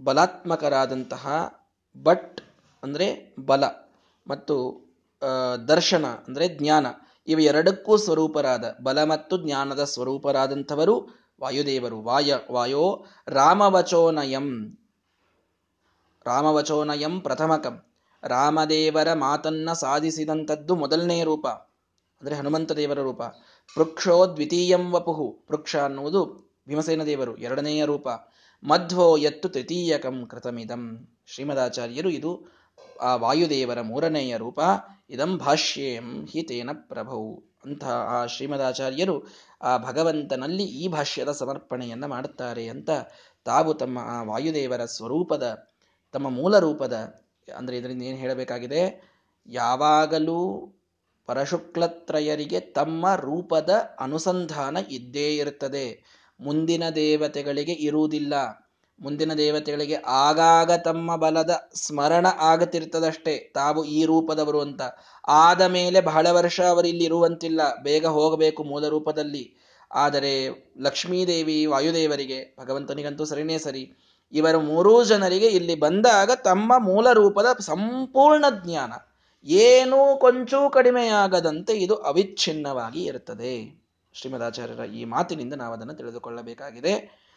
ಬಲಾತ್ಮಕರಾದಂತಹ ಬಟ್ ಅಂದರೆ ಬಲ ಮತ್ತು ದರ್ಶನ ಅಂದರೆ ಜ್ಞಾನ. ಇವೆರಡಕ್ಕೂ ಸ್ವರೂಪರಾದ, ಬಲ ಮತ್ತು ಜ್ಞಾನದ ಸ್ವರೂಪರಾದಂಥವರು ವಾಯುದೇವರು, ವಾಯ, ವಾಯೋ, ರಾಮವಚೋನಯಂ. ರಾಮವಚೋನಯಂ ಪ್ರಥಮಕಂ. ರಾಮದೇವರ ಮಾತನ್ನ ಸಾಧಿಸಿದಂಥದ್ದು ಮೊದಲನೇ ರೂಪ, ಅಂದರೆ ಹನುಮಂತ ದೇವರ ರೂಪ. ಪೃಕ್ಷೋ ದ್ವಿತೀಯಂ ವಪುಹು. ಪೃಕ್ಷ ಅನ್ನುವುದು ಭೀಮಸೇನ ದೇವರು ಎರಡನೆಯ ರೂಪ. ಮಧ್ವೋ ಎತ್ತು ತೃತೀಯಕಂ ಕೃತಮಿದಂ. ಶ್ರೀಮದಾಚಾರ್ಯರು ಇದು ಆ ವಾಯುದೇವರ ಮೂರನೆಯ ರೂಪ. ಇದಂ ಭಾಷ್ಯೇಂ ಹಿತೇನ ಪ್ರಭೌ. ಅಂತ ಆ ಶ್ರೀಮದಾಚಾರ್ಯರು ಆ ಭಗವಂತನಲ್ಲಿ ಈ ಭಾಷ್ಯದ ಸಮರ್ಪಣೆಯನ್ನು ಮಾಡುತ್ತಾರೆ ಅಂತ ತಾವು ತಮ್ಮ ಆ ವಾಯುದೇವರ ಸ್ವರೂಪದ, ತಮ್ಮ ಮೂಲ ರೂಪದ, ಅಂದ್ರೆ ಇದರಿಂದ ಏನು ಹೇಳಬೇಕಾಗಿದೆ? ಯಾವಾಗಲೂ ಪರಶುಕ್ಲತ್ರಯರಿಗೆ ತಮ್ಮ ರೂಪದ ಅನುಸಂಧಾನ ಇದ್ದೇ ಇರುತ್ತದೆ. ಮುಂದಿನ ದೇವತೆಗಳಿಗೆ ಇರುವುದಿಲ್ಲ. ಮುಂದಿನ ದೇವತೆಗಳಿಗೆ ಆಗಾಗ ತಮ್ಮ ಬಲದ ಸ್ಮರಣ ಆಗತಿರ್ತದಷ್ಟೇ. ತಾವು ಈ ರೂಪದವರು ಅಂತ. ಆದ ಮೇಲೆ ಬಹಳ ವರ್ಷ ಅವರು ಇಲ್ಲಿ ಇರುವಂತಿಲ್ಲ. ಬೇಗ ಹೋಗಬೇಕು ಮೂಲ ರೂಪದಲ್ಲಿ. ಆದರೆ ಲಕ್ಷ್ಮೀದೇವಿ ವಾಯುದೇವರಿಗೆ, ಭಗವಂತನಿಗಂತೂ ಸರಿನೇ ಸರಿ. ಇವರು ಮೂರೂ ಜನರಿಗೆ ಇಲ್ಲಿ ಬಂದಾಗ ತಮ್ಮ ಮೂಲ ರೂಪದ ಸಂಪೂರ್ಣ ಜ್ಞಾನ. ಏನೂ ಕೊಂಚೂ ಕಡಿಮೆಯಾಗದಂತೆ ಇದು ಅವಿಚ್ಛಿನ್ನವಾಗಿ ಇರುತ್ತದೆ. ಶ್ರೀಮದಾಚಾರ್ಯರ ಈ ಮಾತಿನಿಂದ ನಾವು ಅದನ್ನು ತಿಳಿದುಕೊಳ್ಳಬೇಕಾಗಿದೆ.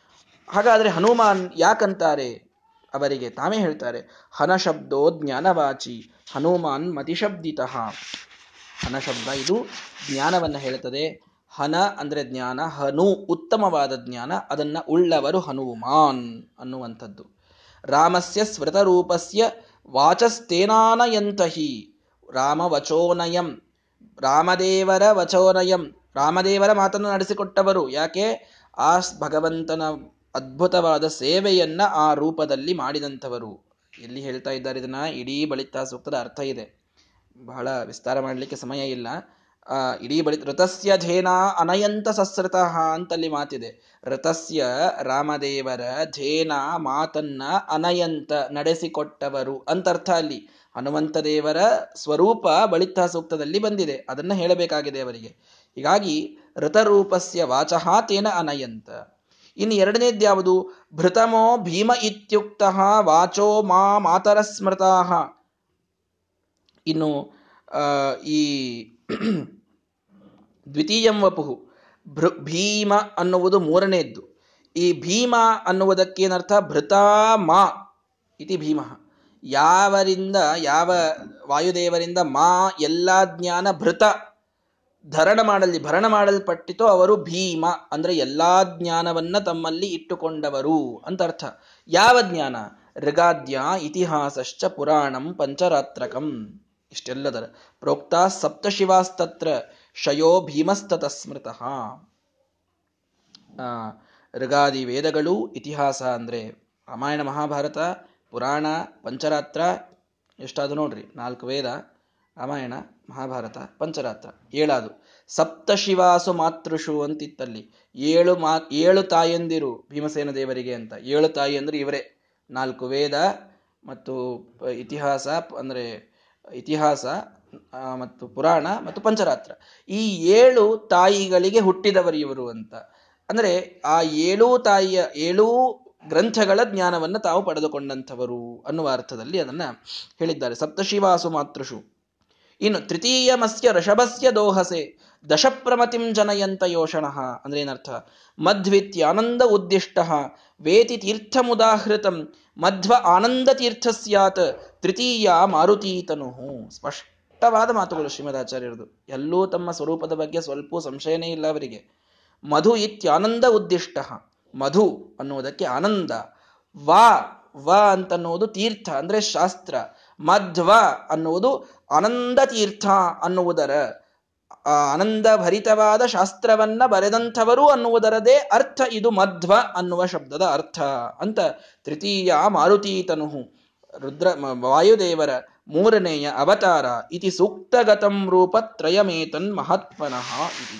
ಹಾಗಾದ್ರೆ ಹನುಮಾನ್ ಯಾಕಂತಾರೆ? ಅವರಿಗೆ ತಾವೇ ಹೇಳ್ತಾರೆ, ಹನ ಶಬ್ದೋ ಜ್ಞಾನವಾಚಿ, ಹನುಮಾನ್ ಮತಿಶಬ್ದಿತ. ಹನ ಶಬ್ದ ಇದು ಜ್ಞಾನವನ್ನ ಹೇಳ್ತದೆ ಹನ ಅಂದ್ರೆ ಜ್ಞಾನ, ಹನು ಉತ್ತಮವಾದ ಜ್ಞಾನ, ಅದನ್ನ ಉಳ್ಳವರು ಹನುಮಾನ್ ಅನ್ನುವಂಥದ್ದು. ರಾಮಸ್ಯ ಸ್ಮೃತರೂಪಸ್ಯ ವಾಚಸ್ತೇನಾನಯಂತಹಿ ರಾಮ ವಚೋನಯಂ ರಾಮದೇವರ ವಚೋನಯಂ, ರಾಮದೇವರ ಮಾತನ್ನು ನಡೆಸಿಕೊಟ್ಟವರು ಯಾಕೆ? ಆ ಭಗವಂತನ ಅದ್ಭುತವಾದ ಸೇವೆಯನ್ನ ಆ ರೂಪದಲ್ಲಿ ಮಾಡಿದಂಥವರು. ಎಲ್ಲಿ ಹೇಳ್ತಾ ಇದ್ದಾರೆ, ಇದನ್ನ ಇಡೀ ಬಳಿತ ಸೂಕ್ತದ ಅರ್ಥ ಇದೆ. ಬಹಳ ವಿಸ್ತಾರ ಮಾಡಲಿಕ್ಕೆ ಸಮಯ ಇಲ್ಲ. ಆ, ಇಡೀ ಬಳಿ ಋತಸ್ಯ ಧೇನ ಅನಯಂತ ಸಸ್ರತಃ ಅಂತಲ್ಲಿ ಮಾತಿದೆ. ಋತಸ್ಯ ರಾಮದೇವರ ಧೇನ ಮಾತನ್ನ ಅನಯಂತ ನಡೆಸಿಕೊಟ್ಟವರು ಅಂತರ್ಥ ಅಲ್ಲಿ. ಹನುಮಂತ ದೇವರ ಸ್ವರೂಪ ಬಳಿತ ಸೂಕ್ತದಲ್ಲಿ ಬಂದಿದೆ. ಅದನ್ನ ಹೇಳಬೇಕಾಗಿದೆ ಅವರಿಗೆ. ಹೀಗಾಗಿ ಋತರೂಪಸ್ಯ ವಾಚಃ ತೇನ ಅನಯಂತ. ಇನ್ನು ಎರಡನೇದ್ಯಾವುದು? ಭೃತಮೋ ಭೀಮ ಇತ್ಯುಕ್ತ ವಾಚೋ ಮಾ ಮಾತರ ಸ್ಮೃತಾ ಇನ್ನು ಈ [CLEARS THROAT] ದ್ವಿತೀಯಂ ವಪುಹು. ಭೃ, ಭೀಮ ಅನ್ನುವುದು ಮೂರನೇದ್ದು. ಈ ಭೀಮ ಅನ್ನುವುದಕ್ಕೇನರ್ಥ? ಭೃತಾ ಮಾ ಇತಿ ಭೀಮ. ಯಾವರಿಂದ, ಯಾವ ವಾಯುದೇವರಿಂದ ಮಾ ಎಲ್ಲಾ ಜ್ಞಾನ ಭೃತ ಧರಣ ಮಾಡಲಿ, ಭರಣ ಮಾಡಲ್ಪಟ್ಟಿತೋ ಅವರು ಭೀಮ, ಅಂದ್ರೆ ಎಲ್ಲಾ ಜ್ಞಾನವನ್ನ ತಮ್ಮಲ್ಲಿ ಇಟ್ಟುಕೊಂಡವರು ಅಂತ ಅರ್ಥ. ಯಾವ ಜ್ಞಾನ? ಋಗಾದ್ಯ ಇತಿಹಾಸಶ್ಚ ಪುರಾಣಂ ಪಂಚರಾತ್ರಕಂ. ಇಷ್ಟೆಲ್ಲದರ. ಪ್ರೋಕ್ತ ಸಪ್ತಶಿವಾಸ್ತತ್ರ ಶಯೋ ಭೀಮಸ್ತತ ಸ್ಮೃತಃ. ಋಗಾದಿ ವೇದಗಳು ಇತಿಹಾಸ ಅಂದ್ರೆ ರಾಮಾಯಣ, ಮಹಾಭಾರತ, ಪುರಾಣ, ಪಂಚರಾತ್ರ, ಎಷ್ಟಾದ್ರು ನೋಡ್ರಿ, ನಾಲ್ಕು ವೇದ. ರಾಮಾಯಣ, ಮಹಾಭಾರತ, ಪಂಚರಾತ್ರ, ಏಳಾದು. ಸಪ್ತಶಿವಾಸು ಮಾತೃಷು ಅಂತಿತ್ತಲ್ಲಿ. ಏಳು ಮಾ, ಏಳು ತಾಯಂದಿರು ಭೀಮಸೇನ ದೇವರಿಗೆ ಅಂತ. ಏಳು ತಾಯಿ ಅಂದ್ರೆ ಇವರೇ. ನಾಲ್ಕು ವೇದ ಮತ್ತು ಇತಿಹಾಸ ಅಂದ್ರೆ ಇತಿಹಾಸ ಮತ್ತು ಪುರಾಣ ಮತ್ತು ಪಂಚರಾತ್ರ. ಈ ಏಳು ತಾಯಿಗಳಿಗೆ ಹುಟ್ಟಿದವರು ಇವರು ಅಂತ. ಅಂದ್ರೆ ಆ ಏಳೂ ತಾಯಿಯ, ಏಳೂ ಗ್ರಂಥಗಳ ಜ್ಞಾನವನ್ನು ತಾವು ಪಡೆದುಕೊಂಡಂಥವರು ಅನ್ನುವ ಅರ್ಥದಲ್ಲಿ ಅದನ್ನ ಹೇಳಿದ್ದಾರೆ. ಸಪ್ತಶಿವಾಸು ಮಾತೃಷು. ಇನ್ನು ತೃತೀಯಮಸ್ಯ ಋಷಭಸ್ಯ ದೋಹಸೆ, ದಶಪ್ರಮತಿಂ ಜನಯಂತ ಯೋಷಣ, ಅಂದ್ರೆ ಏನರ್ಥ? ಮಧ್ವಿತ್ಯಾನಂದ ಉದ್ದಿಷ್ಟ, ವೇತಿ ತೀರ್ಥಮುದಾಹೃತಂ, ಮಧ್ವ ಆನಂದ ತೀರ್ಥ ಸ್ಯಾತ್, ತೃತೀಯ ಮಾರುತೀತನು. ಸ್ಪಷ್ಟವಾದ ಮಾತುಗಳು ಶ್ರೀಮದಾಚಾರ್ಯರದು. ಎಲ್ಲೂ ತಮ್ಮ ಸ್ವರೂಪದ ಬಗ್ಗೆ ಸ್ವಲ್ಪ ಸಂಶಯನೇ ಇಲ್ಲ ಅವರಿಗೆ. ಮಧು ಇತ್ಯಾನಂದ ಉದ್ದಿಷ್ಟ. ಮಧು ಅನ್ನುವುದಕ್ಕೆ ಆನಂದ. ವಾ, ವ ಅಂತನ್ನುವುದು ತೀರ್ಥ, ಅಂದ್ರೆ ಶಾಸ್ತ್ರ. ಮಧ್ವ ಅನ್ನುವುದು ಆನಂದ ತೀರ್ಥ ಅನ್ನುವುದರ ಆನಂದ ಭರಿತವಾದ ಶಾಸ್ತ್ರವನ್ನ ಬರೆದಂಥವರು ಅನ್ನುವುದರದೇ ಅರ್ಥ ಇದು ಮಧ್ವ ಅನ್ನುವ ಶಬ್ದದ ಅರ್ಥ ಅಂತ ತೃತೀಯ ಮಾರುತೀತನು. ರುದ್ರ ವಾಯುದೇವರ ಮೂರನೆಯ ಅವತಾರ ಇತಿ ಸೂಕ್ತಗತಂ ರೂಪತ್ರಯಮೇತನ್ ಮಹಾತ್ಮನಃ ಇತಿ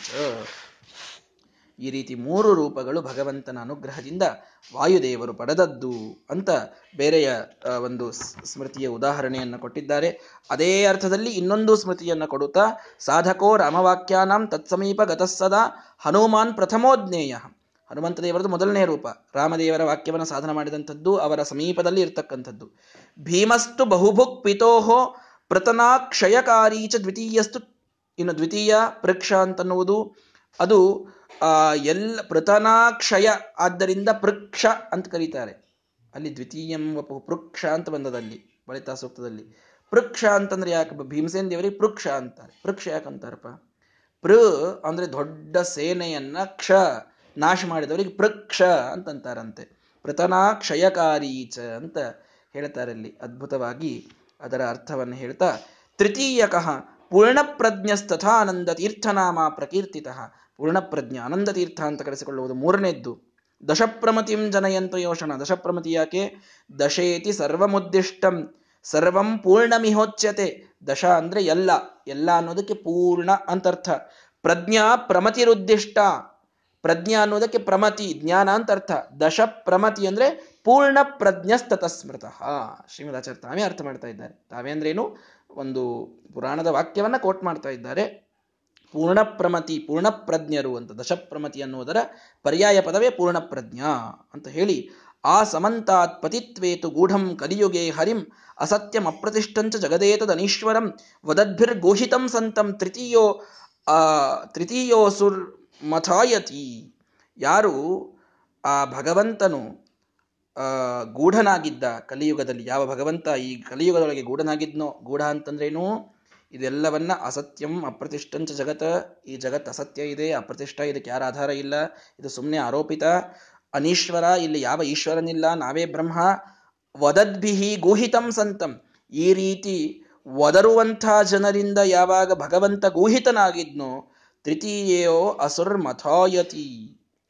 ಈ ರೀತಿ ಮೂರು ರೂಪಗಳು ಭಗವಂತನ ಅನುಗ್ರಹದಿಂದ ವಾಯುದೇವರು ಪಡೆದದ್ದು ಅಂತ ಬೇರೆಯ ಒಂದು ಸ್ಮೃತಿಯ ಉದಾಹರಣೆಯನ್ನು ಕೊಟ್ಟಿದ್ದಾರೆ. ಅದೇ ಅರ್ಥದಲ್ಲಿ ಇನ್ನೊಂದು ಸ್ಮೃತಿಯನ್ನು ಕೊಡುತ್ತಾ, ಸಾಧಕೋ ರಾಮವಾಕ್ಯಾನಾಂ ತತ್ಸಮೀಪ ಗತಸ್ಸದ ಹನುಮಾನ್ ಪ್ರಥಮೋಜ್ಞೇಯ. ಹನುಮಂತ ದೇವರದು ಮೊದಲನೇ ರೂಪ. ರಾಮದೇವರ ವಾಕ್ಯವನ್ನು ಸಾಧನ ಮಾಡಿದಂಥದ್ದು ಅವರ ಸಮೀಪದಲ್ಲಿ ಇರ್ತಕ್ಕಂಥದ್ದು. ಭೀಮಸ್ತು ಬಹುಭುಕ್ ಪಿತೋಹೋ ಪ್ರತನಾ ಕ್ಷಯಕಾರಿ ಚ ದ್ವಿತೀಯಸ್ತು, ಇನ್ನು ದ್ವಿತೀಯ ಪೃಕ್ಷ ಅಂತನ್ನುವುದು. ಅದು ಎಲ್ಲ ಪ್ರತನಾಕ್ಷಯ ಆದ್ದರಿಂದ ಪೃಕ್ಷ ಅಂತ ಕರೀತಾರೆ. ಅಲ್ಲಿ ದ್ವಿತೀಯಂ ಪೃಕ್ಷ ಅಂತ ಬಂದದಲ್ಲಿ ಬಳಿತಾ ಸೂಕ್ತದಲ್ಲಿ. ಪೃಕ್ಷ ಅಂತಂದ್ರೆ ಯಾಕೆ? ಭೀಮಸೇನ್ ದೇವರಿಗೆ ಪೃಕ್ಷ ಅಂತಾರೆ. ಪೃಕ್ಷ ಯಾಕಂತಾರಪ್ಪ ಪೃ ಅಂದ್ರೆ ದೊಡ್ಡ ಸೇನೆಯನ್ನ ಕ್ಷ ನಾಶ ಮಾಡಿದವರಿಗೆ ಪೃಕ್ಷ ಅಂತಂತಾರಂತೆ ಪ್ರತನಾ ಕ್ಷಯಕಾರೀಚ ಅಂತ ಹೇಳ್ತಾರೆ ಅಲ್ಲಿ ಅದ್ಭುತವಾಗಿ ಅದರ ಅರ್ಥವನ್ನು ಹೇಳ್ತಾ, ತೃತೀಯಕಃ ಪೂರ್ಣಪ್ರಜ್ಞಸ್ತಥಾನಂದ ತೀರ್ಥನಾಮ ಪ್ರಕೀರ್ತಿತ. ಪೂರ್ಣಪ್ರಜ್ಞ ಆನಂದ ತೀರ್ಥ ಅಂತ ಕರೆಸಿಕೊಳ್ಳುವುದು ಮೂರನೇದ್ದು. ದಶಪ್ರಮತಿಂ ಜನಯಂತ ಯೋಷಣ. ದಶಪ್ರಮತಿ ಯಾಕೆ? ದಶೇತಿ ಸರ್ವಮುದ್ದಿಷ್ಟಂ. ಸರ್ವಂ ಪೂರ್ಣಮಿಹೋಚ್ಯತೆ. ದಶ ಅಂದ್ರೆ ಎಲ್ಲ. ಎಲ್ಲ ಅನ್ನೋದಕ್ಕೆ ಪೂರ್ಣ ಅಂತರ್ಥ. ಪ್ರಜ್ಞಾ ಪ್ರಮತಿರುದ್ದಿಷ್ಟ. ಪ್ರಜ್ಞಾ ಅನ್ನೋದಕ್ಕೆ ಪ್ರಮತಿ, ಜ್ಞಾನ ಅಂತ ಅರ್ಥ ದಶ ಪ್ರಮತಿ ಅಂದ್ರೆ ಪೂರ್ಣ ಪ್ರಜ್ಞಸ್ತತ ಸ್ಮೃತ ಶ್ರೀಮದಾಚಾರ್ಯ ತಾವೇ ಅರ್ಥ ಮಾಡ್ತಾ ಇದ್ದಾರೆ. ತಾವೇ ಅಂದ್ರೇನು ಒಂದು ಪುರಾಣದ ವಾಕ್ಯವನ್ನ ಕೋಟ್ ಮಾಡ್ತಾ ಇದ್ದಾರೆ. ಪೂರ್ಣ ಪೂರ್ಣಪ್ರಜ್ಞರು ಪೂರ್ಣ ಪ್ರಜ್ಞರು ಅಂತ, ದಶಪ್ರಮತಿ ಅನ್ನುವುದರ ಪರ್ಯಾಯ ಪದವೇ ಪೂರ್ಣಪ್ರಜ್ಞ ಅಂತ ಹೇಳಿ, ಆ ಸಮಂತಾತ್ ಪತಿತ್ವೇತು ಗೂಢಂ ಕಲಿಯುಗೆ ಹರಿಂ, ಅಸತ್ಯಂ ಅಪ್ರತಿಷ್ಠಂಚ ಜಗದೇತದನೀಶ್ವರಂ ವದದ್ಭಿರ್ಗೋಹಿತಂ ಸಂತಂ ತೃತೀಯೋ ತೃತೀಯೋಸುರ್ ಮಥಾಯತಿ. ಯಾರು ಆ ಭಗವಂತನು ಗೂಢನಾಗಿದ್ದ ಕಲಿಯುಗದಲ್ಲಿ, ಯಾವ ಭಗವಂತ ಈ ಕಲಿಯುಗದೊಳಗೆ ಗೂಢನಾಗಿದ್ನೋ, ಗೂಢ ಅಂತಂದ್ರೇನು? ಇದೆಲ್ಲವನ್ನ ಅಸತ್ಯಂ ಅಪ್ರತಿಷ್ಠಂಚ ಜಗತ್. ಈ ಜಗತ್ ಅಸತ್ಯ ಇದೆ, ಅಪ್ರತಿಷ್ಠ, ಇದಕ್ಕೆ ಯಾರ ಆಧಾರ ಇಲ್ಲ. ಇದು ಸುಮ್ಮನೆ ಆರೋಪಿತ. ಅನೀಶ್ವರ, ಇಲ್ಲಿ ಯಾವ ಈಶ್ವರನಿಲ್ಲ, ನಾವೇ ಬ್ರಹ್ಮ. ವದದ್ಭಿಹಿ ಗೂಹಿತಂ ಸಂತಂ. ಈ ರೀತಿ ಒದರುವಂಥ ಜನರಿಂದ ಯಾವಾಗ ಭಗವಂತ ಗೂಹಿತನಾಗಿದ್ನೋ ತೃತೀಯೋ ಅಸುರ್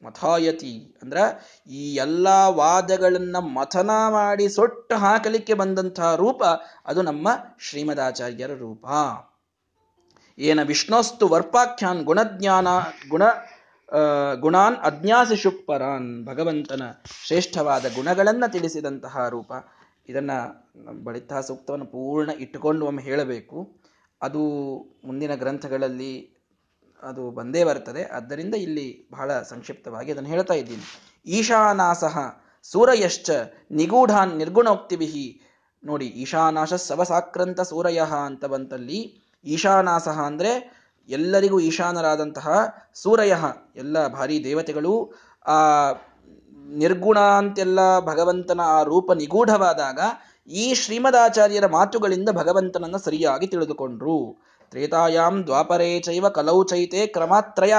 ಮಥಾಯತಿ. ಅಂದ್ರೆ ಈ ಎಲ್ಲ ವಾದಗಳನ್ನ ಮಥನ ಮಾಡಿ ಸೊಟ್ಟು ಹಾಕಲಿಕ್ಕೆ ಬಂದಂತಹ ರೂಪ ಅದು ನಮ್ಮ ಶ್ರೀಮದಾಚಾರ್ಯರ ರೂಪ. ಏನ ವಿಷ್ಣೋಸ್ತು ವರ್ಪಾಖ್ಯಾನ್ ಗುಣಜ್ಞಾನ ಗುಣ ಗುಣಾನ್ ಅಜ್ಞಾಸಿ ಶುಕ್ಪರಾನ್ ಭಗವಂತನ ಶ್ರೇಷ್ಠವಾದ ಗುಣಗಳನ್ನು ತಿಳಿಸಿದಂತಹ ರೂಪ. ಇದನ್ನ ಬಳಿತ ಸೂಕ್ತವನ್ನು ಪೂರ್ಣ ಇಟ್ಟುಕೊಂಡು ಒಮ್ಮೆ ಹೇಳಬೇಕು. ಅದು ಮುಂದಿನ ಗ್ರಂಥಗಳಲ್ಲಿ ಅದು ಬಂದೇ ಬರ್ತದೆ ಆದ್ದರಿಂದ ಇಲ್ಲಿ ಬಹಳ ಸಂಕ್ಷಿಪ್ತವಾಗಿ ಅದನ್ನು ಹೇಳ್ತಾ ಇದ್ದೀನಿ. ಈಶಾನಾಸಃ ಸೂರಯಶ್ಚ ನಿಗೂಢಾನ್ ನಿರ್ಗುಣೋಕ್ತಿವಿಹಿ ನೋಡಿ, ಈಶಾನಾಶ ಸವಸಾಕ್ರಂತ ಸೂರಯ ಅಂತ ಬಂತಲ್ಲಿ ಈಶಾನಾಸಃ ಅಂದ್ರೆ ಎಲ್ಲರಿಗೂ ಈಶಾನರಾದಂತಹ ಸೂರಯ, ಎಲ್ಲ ಭಾರಿ ದೇವತೆಗಳು, ಆ ನಿರ್ಗುಣ ಅಂತೆಲ್ಲ ಭಗವಂತನ ಆ ರೂಪ ನಿಗೂಢವಾದಾಗ ಈ ಶ್ರೀಮದಾಚಾರ್ಯರ ಮಾತುಗಳಿಂದ ಭಗವಂತನನ್ನ ಸರಿಯಾಗಿ ತಿಳಿದುಕೊಂಡ್ರು. ತ್ರೇತಾಯಾಮ್ ದ್ವಾಪರೇ ಚೈವ ಕಲೌ ಚೈತೆ ಕ್ರಮತ್ರಯ.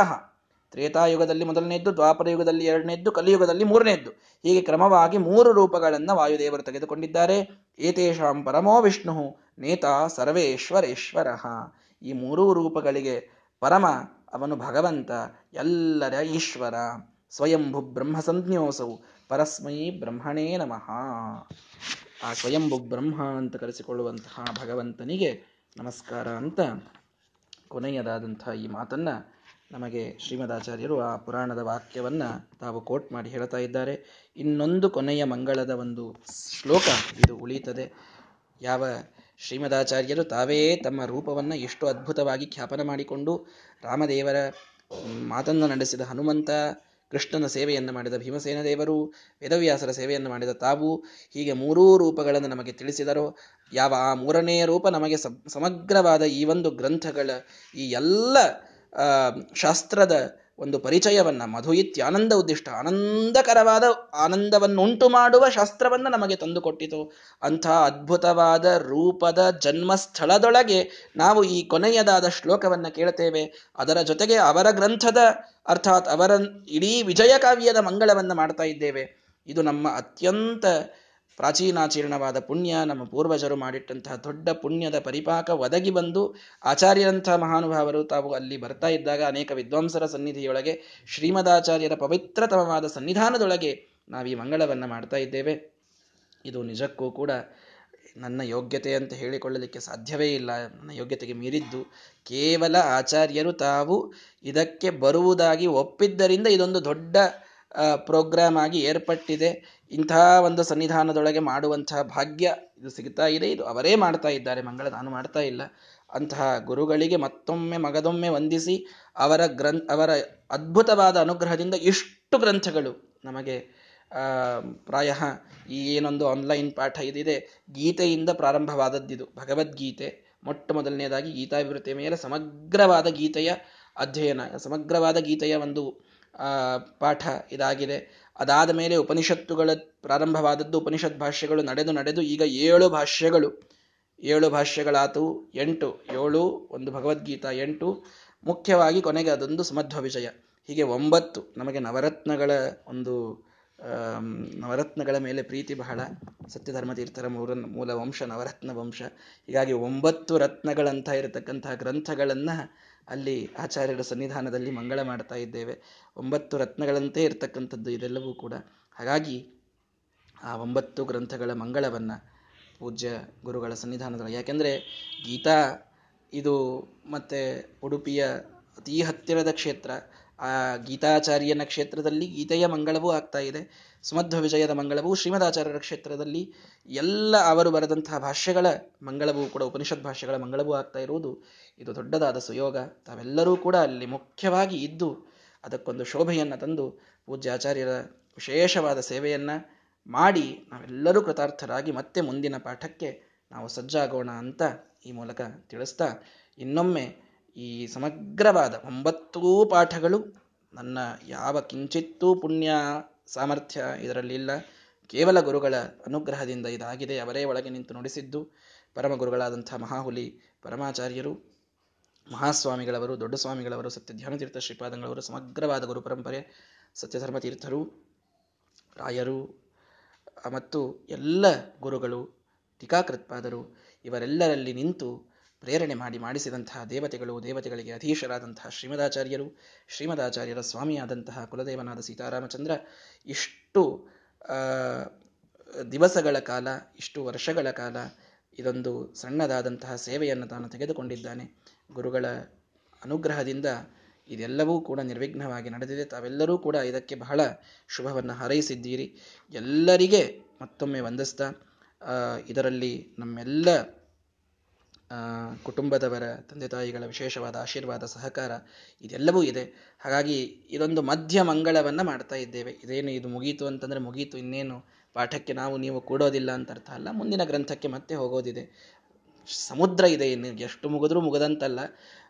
ತ್ರೇತಾಯುಗದಲ್ಲಿ ಮೊದಲನೆಯದ್ದು ದ್ವಾಪರ ಯುಗದಲ್ಲಿ ಎರಡನೇದ್ದು, ಕಲಿಯುಗದಲ್ಲಿ ಮೂರನೇದ್ದು. ಹೀಗೆ ಕ್ರಮವಾಗಿ ಮೂರು ರೂಪಗಳನ್ನು ವಾಯುದೇವರು ತೆಗೆದುಕೊಂಡಿದ್ದಾರೆ. ಏತೇಷಾಂ ಪರಮೋ ವಿಷ್ಣು, ನೇತಾ ಸರ್ವೇಶ್ವರೇಶ್ವರ. ಈ ಮೂರೂ ರೂಪಗಳಿಗೆ ಪರಮ, ಅವನು ಭಗವಂತ, ಎಲ್ಲರ ಈಶ್ವರ. ಸ್ವಯಂಭು ಬ್ರಹ್ಮ ಸಂಜ್ಞೋಸವು ಪರಸ್ಮೈ ಬ್ರಹ್ಮಣೇ ನಮಃ. ಆ ಸ್ವಯಂಭು ಬ್ರಹ್ಮ ಅಂತ ಕರೆಸಿಕೊಳ್ಳುವಂತಹ ಭಗವಂತನಿಗೆ ನಮಸ್ಕಾರ ಅಂತ ಕೊನೆಯದಾದಂಥ ಈ ಮಾತನ್ನ ನಮಗೆ ಶ್ರೀಮದಾಚಾರ್ಯರು ಆ ಪುರಾಣದ ವಾಕ್ಯವನ್ನು ತಾವು ಕೋಟ್ ಮಾಡಿ ಹೇಳ್ತಾ ಇದ್ದಾರೆ. ಇನ್ನೊಂದು ಕೊನೆಯ ಮಂಗಳದ ಒಂದು ಶ್ಲೋಕ ಇದು ಉಳಿಯುತ್ತದೆ. ಯಾವ ಶ್ರೀಮದಾಚಾರ್ಯರು ತಾವೇ ತಮ್ಮ ರೂಪವನ್ನು ಎಷ್ಟು ಅದ್ಭುತವಾಗಿ ಖ್ಯಾಪನ ಮಾಡಿಕೊಂಡು ರಾಮದೇವರ ಮಾತನ್ನು ನಡೆಸಿದ ಹನುಮಂತ ಕೃಷ್ಣನ ಸೇವೆಯನ್ನು ಮಾಡಿದ ಭೀಮಸೇನ ದೇವರು ವೇದವ್ಯಾಸರ ಸೇವೆಯನ್ನು ಮಾಡಿದ ತಾವು, ಹೀಗೆ ಮೂರೂ ರೂಪಗಳನ್ನು ನಮಗೆ ತಿಳಿಸಿದರು. ಯಾವ ಆ ಮೂರನೆಯ ರೂಪ ನಮಗೆ ಸಮಗ್ರವಾದ ಈ ಒಂದು ಗ್ರಂಥಗಳ ಈ ಎಲ್ಲ ಶಾಸ್ತ್ರದ ಒಂದು ಪರಿಚಯವನ್ನ, ಮಧು ಆನಂದ ಉದ್ದಿಷ್ಟ ಆನಂದಕರವಾದ ಆನಂದವನ್ನುಂಟು ಮಾಡುವ ಶಾಸ್ತ್ರವನ್ನು ನಮಗೆ ತಂದುಕೊಟ್ಟಿತು. ಅಂಥ ಅದ್ಭುತವಾದ ರೂಪದ ಜನ್ಮಸ್ಥಳದೊಳಗೆ ನಾವು ಈ ಕೊನೆಯದಾದ ಶ್ಲೋಕವನ್ನು ಕೇಳುತ್ತೇವೆ ಅದರ ಜೊತೆಗೆ ಅವರ ಗ್ರಂಥದ ಅರ್ಥಾತ್ ಅವರ ಇಡೀ ವಿಜಯ ಕಾವ್ಯದ ಮಂಗಳವನ್ನು ಮಾಡ್ತಾ ಇದ್ದೇವೆ. ಇದು ನಮ್ಮ ಅತ್ಯಂತ ಪ್ರಾಚೀನಾಚೀರ್ಣವಾದ ಪುಣ್ಯ. ನಮ್ಮ ಪೂರ್ವಜರು ಮಾಡಿಟ್ಟಂತಹ ದೊಡ್ಡ ಪುಣ್ಯದ ಪರಿಪಾಕ ಒದಗಿ ಬಂದು ಆಚಾರ್ಯರಂತಹ ಮಹಾನುಭಾವರು ತಾವು ಅಲ್ಲಿ ಬರ್ತಾ ಇದ್ದಾಗ ಅನೇಕ ವಿದ್ವಾಂಸರ ಸನ್ನಿಧಿಯೊಳಗೆ ಶ್ರೀಮದಾಚಾರ್ಯರ ಪವಿತ್ರತಮವಾದ ಸನ್ನಿಧಾನದೊಳಗೆ ನಾವು ಈ ಮಂಗಳವನ್ನು ಮಾಡ್ತಾ ಇದ್ದೇವೆ. ಇದು ನಿಜಕ್ಕೂ ಕೂಡ ನನ್ನ ಯೋಗ್ಯತೆ ಅಂತ ಹೇಳಿಕೊಳ್ಳಲಿಕ್ಕೆ ಸಾಧ್ಯವೇ ಇಲ್ಲ. ನನ್ನ ಯೋಗ್ಯತೆಗೆ ಮೀರಿದ್ದು ಕೇವಲ ಆಚಾರ್ಯರು ತಾವು. ಇದಕ್ಕೆ ಬರುವುದಾಗಿ ಒಪ್ಪಿದ್ದರಿಂದ ಇದೊಂದು ದೊಡ್ಡ ಪ್ರೋಗ್ರಾಮ್ ಆಗಿ ಏರ್ಪಟ್ಟಿದೆ. ಇಂತಹ ಒಂದು ಸನ್ನಿಧಾನದೊಳಗೆ ಮಾಡುವಂತಹ ಭಾಗ್ಯ ಇದು ಸಿಗ್ತಾ ಇದೆ. ಇದು ಅವರೇ ಮಾಡ್ತಾ ಇದ್ದಾರೆ. ಮಂಗಳ ನಾನು ಮಾಡ್ತಾ ಇಲ್ಲ. ಅಂತಹ ಗುರುಗಳಿಗೆ ಮತ್ತೊಮ್ಮೆ ಮಗದೊಮ್ಮೆ ವಂದಿಸಿ ಅವರ ಗ್ರಂಥ, ಅವರ ಅದ್ಭುತವಾದ ಅನುಗ್ರಹದಿಂದ ಇಷ್ಟು ಗ್ರಂಥಗಳು ನಮಗೆ ಪ್ರಾಯ ಈ ಏನೊಂದು ಆನ್ಲೈನ್ ಪಾಠ ಇದಿದೆ, ಗೀತೆಯಿಂದ ಪ್ರಾರಂಭವಾದದ್ದಿದು. ಭಗವದ್ಗೀತೆ, ಮೊಟ್ಟ ಮೊದಲನೇದಾಗಿ ಗೀತಾವಿವೃತ್ತಿಯ ಮೇಲೆ ಸಮಗ್ರವಾದ ಗೀತೆಯ ಅಧ್ಯಯನ, ಸಮಗ್ರವಾದ ಗೀತೆಯ ಒಂದು ಪಾಠ ಇದಾಗಿದೆ. ಅದಾದ ಮೇಲೆ ಉಪನಿಷತ್ತುಗಳ ಪ್ರಾರಂಭವಾದದ್ದು, ಉಪನಿಷತ್ ಭಾಷ್ಯಗಳು ನಡೆದು ನಡೆದು ಈಗ ಏಳು ಭಾಷ್ಯಗಳು. ಏಳು ಭಾಷ್ಯಗಳಾತು, ಎಂಟು, ಏಳು, ಒಂದು ಭಗವದ್ಗೀತಾ, ಎಂಟು. ಮುಖ್ಯವಾಗಿ ಕೊನೆಗೆ ಅದೊಂದು ಸಮಧ್ವ ವಿಜಯ. ಹೀಗೆ ಒಂಬತ್ತು, ನಮಗೆ ನವರತ್ನಗಳ ಒಂದು ನವರತ್ನಗಳ ಮೇಲೆ ಪ್ರೀತಿ ಬಹಳ. ಸತ್ಯಧರ್ಮ ತೀರ್ಥರ ಮೂಲ ಮೂಲ ವಂಶ, ನವರತ್ನ ವಂಶ. ಹೀಗಾಗಿ ಒಂಬತ್ತು ರತ್ನಗಳಂತ ಇರತಕ್ಕಂತಹ ಗ್ರಂಥಗಳನ್ನ ಅಲ್ಲಿ ಆಚಾರ್ಯರ ಸನ್ನಿಧಾನದಲ್ಲಿ ಮಂಗಳ ಮಾಡ್ತಾ ಇದ್ದೇವೆ. ಒಂಬತ್ತು ರತ್ನಗಳಂತೆ ಇರತಕ್ಕಂಥದ್ದು ಇದೆಲ್ಲವೂ ಕೂಡ. ಹಾಗಾಗಿ ಆ ಒಂಬತ್ತು ಗ್ರಂಥಗಳ ಮಂಗಳವನ್ನ ಪೂಜ್ಯ ಗುರುಗಳ ಸನ್ನಿಧಾನದಲ್ಲಿ. ಯಾಕೆಂದ್ರೆ ಗೀತಾ ಇದು ಮತ್ತೆ ಉಡುಪಿಯ ಅತಿ ಹತ್ತಿರದ ಕ್ಷೇತ್ರ. ಆ ಗೀತಾಚಾರ್ಯನ ಕ್ಷೇತ್ರದಲ್ಲಿ ಗೀತೆಯ ಮಂಗಳವೂ ಆಗ್ತಾ ಇದೆ, ಸುಮಧ್ವ ವಿಜಯದ ಮಂಗಳವೂ, ಶ್ರೀಮದಾಚಾರ್ಯರ ಕ್ಷೇತ್ರದಲ್ಲಿ ಎಲ್ಲ ಅವರು ಬರೆದಂತಹ ಭಾಷ್ಯಗಳ ಮಂಗಳವೂ ಕೂಡ, ಉಪನಿಷತ್ ಭಾಷ್ಯಗಳ ಮಂಗಳವೂ ಆಗ್ತಾ ಇರುವುದು ಇದು ದೊಡ್ಡದಾದ ಸುಯೋಗ. ತಾವೆಲ್ಲರೂ ಕೂಡ ಅಲ್ಲಿ ಮುಖ್ಯವಾಗಿ ಇದ್ದು ಅದಕ್ಕೊಂದು ಶೋಭೆಯನ್ನು ತಂದು ಪೂಜ್ಯ ಆಚಾರ್ಯರ ವಿಶೇಷವಾದ ಸೇವೆಯನ್ನು ಮಾಡಿ ನಾವೆಲ್ಲರೂ ಕೃತಾರ್ಥರಾಗಿ ಮತ್ತೆ ಮುಂದಿನ ಪಾಠಕ್ಕೆ ನಾವು ಸಜ್ಜಾಗೋಣ ಅಂತ ಈ ಮೂಲಕ ತಿಳಿಸ್ತಾ ಇನ್ನೊಮ್ಮೆ ಈ ಸಮಗ್ರವಾದ ಒಂಬತ್ತೂ ಪಾಠಗಳು ನನ್ನ ಯಾವ ಕಿಂಚಿತ್ತೂ ಪುಣ್ಯ ಸಾಮರ್ಥ್ಯ ಇದರಲ್ಲಿ ಇಲ್ಲ. ಕೇವಲ ಗುರುಗಳ ಅನುಗ್ರಹದಿಂದ ಇದಾಗಿದೆ. ಅವರೇ ಒಳಗೆ ನಿಂತು ನುಡಿಸಿದ್ದು ಪರಮ ಗುರುಗಳಾದಂಥ ಮಹಾಹುಲಿ ಪರಮಾಚಾರ್ಯರು, ಮಹಾಸ್ವಾಮಿಗಳವರು, ದೊಡ್ಡ ಸ್ವಾಮಿಗಳವರು ಸತ್ಯ ಧ್ಯಾನತೀರ್ಥ ಶ್ರೀಪಾದಂಗಳವರು, ಸಮಗ್ರವಾದ ಗುರು ಪರಂಪರೆ ಸತ್ಯಧರ್ಮ ತೀರ್ಥರು ರಾಯರು, ಮತ್ತು ಎಲ್ಲ ಗುರುಗಳು, ಟೀಕಾಕೃತ್ಪಾದರು, ಇವರೆಲ್ಲರಲ್ಲಿ ನಿಂತು ಪ್ರೇರಣೆ ಮಾಡಿ ಮಾಡಿಸಿದಂತಹ ದೇವತೆಗಳು, ದೇವತೆಗಳಿಗೆ ಅಧೀಶರಾದಂತಹ ಶ್ರೀಮದಾಚಾರ್ಯರು, ಶ್ರೀಮದಾಚಾರ್ಯರ ಸ್ವಾಮಿಯಾದಂತಹ ಕುಲದೇವನಾದ ಸೀತಾರಾಮಚಂದ್ರ ಇಷ್ಟು ದಿವಸಗಳ ಕಾಲ, ಇಷ್ಟು ವರ್ಷಗಳ ಕಾಲ ಇದೊಂದು ಸಣ್ಣದಾದಂತಹ ಸೇವೆಯನ್ನು ತಾನು ತೆಗೆದುಕೊಂಡಿದ್ದಾನೆ. ಗುರುಗಳ ಅನುಗ್ರಹದಿಂದ ಇದೆಲ್ಲವೂ ಕೂಡ ನಿರ್ವಿಘ್ನವಾಗಿ ನಡೆದಿದೆ. ತಾವೆಲ್ಲರೂ ಕೂಡ ಇದಕ್ಕೆ ಬಹಳ ಶುಭವನ್ನು ಹಾರೈಸಿದ್ದೀರಿ. ಎಲ್ಲರಿಗೆ ಮತ್ತೊಮ್ಮೆ ವಂದಿಸ್ತಾ ಇದರಲ್ಲಿ ನಮ್ಮೆಲ್ಲ ಕುಟುಂಬದವರ, ತಂದೆ ತಾಯಿಗಳ ವಿಶೇಷವಾದ ಆಶೀರ್ವಾದ, ಸಹಕಾರ ಇದೆಲ್ಲವೂ ಇದೆ. ಹಾಗಾಗಿ ಇದೊಂದು ಮಧ್ಯ ಮಂಗಳವನ್ನು ಮಾಡ್ತಾ ಇದ್ದೇವೆ. ಇದೇನು ಇದು ಮುಗೀತು ಅಂತಂದರೆ ಮುಗೀತು, ಇನ್ನೇನು ಪಾಠಕ್ಕೆ ನಾವು, ನೀವು ಕೂಡೋದಿಲ್ಲ ಅಂತ ಅರ್ಥ ಅಲ್ಲ. ಮುಂದಿನ ಗ್ರಂಥಕ್ಕೆ ಮತ್ತೆ ಹೋಗೋದಿದೆ. ಸಮುದ್ರ ಇದೆ ಇನ್ನು, ಎಷ್ಟು ಮುಗಿದ್ರೂ ಮುಗದಂತಲ್ಲ.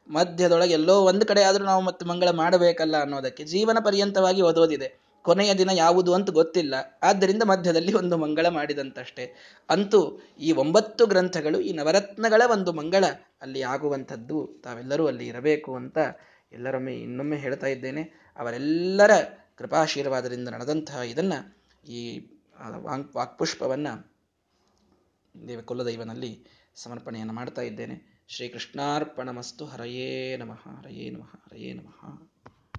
ಮಧ್ಯದೊಳಗೆ ಎಲ್ಲೋ ಒಂದು ಕಡೆ ಆದರೂ ನಾವು ಮತ್ತೆ ಮಂಗಳ ಮಾಡಬೇಕಲ್ಲ ಅನ್ನೋದಕ್ಕೆ ಜೀವನ ಪರ್ಯಂತವಾಗಿ ಓದೋದಿದೆ. ಕೊನೆಯ ದಿನ ಯಾವುದು ಅಂತ ಗೊತ್ತಿಲ್ಲ. ಆದ್ದರಿಂದ ಮಧ್ಯದಲ್ಲಿ ಒಂದು ಮಂಗಳ ಮಾಡಿದಂತಷ್ಟೇ. ಅಂತೂ ಈ ಒಂಬತ್ತು ಗ್ರಂಥಗಳು ಈ ನವರತ್ನಗಳ ಒಂದು ಮಂಗಳ ಅಲ್ಲಿ ಆಗುವಂಥದ್ದು. ತಾವೆಲ್ಲರೂ ಅಲ್ಲಿ ಇರಬೇಕು ಅಂತ ಎಲ್ಲರೊಮ್ಮೆ ಇನ್ನೊಮ್ಮೆ ಹೇಳ್ತಾ ಇದ್ದೇನೆ. ಅವರೆಲ್ಲರ ಕೃಪಾಶೀರ್ವಾದದಿಂದ ನಡೆದಂತಹ ಇದನ್ನು ಈ ವಾಂಗ್ ವಾಕ್ಪುಷ್ಪವನ್ನು ದೇವ ಕುಲದೈವನಲ್ಲಿ ಸಮರ್ಪಣೆಯನ್ನು ಮಾಡ್ತಾ ಇದ್ದೇನೆ. ಶ್ರೀಕೃಷ್ಣಾರ್ಪಣಮಸ್ತು ಹರಯೇ ನಮಃ ಹರಯೇ ನಮಃ ಹರಯೇ ನಮಃ.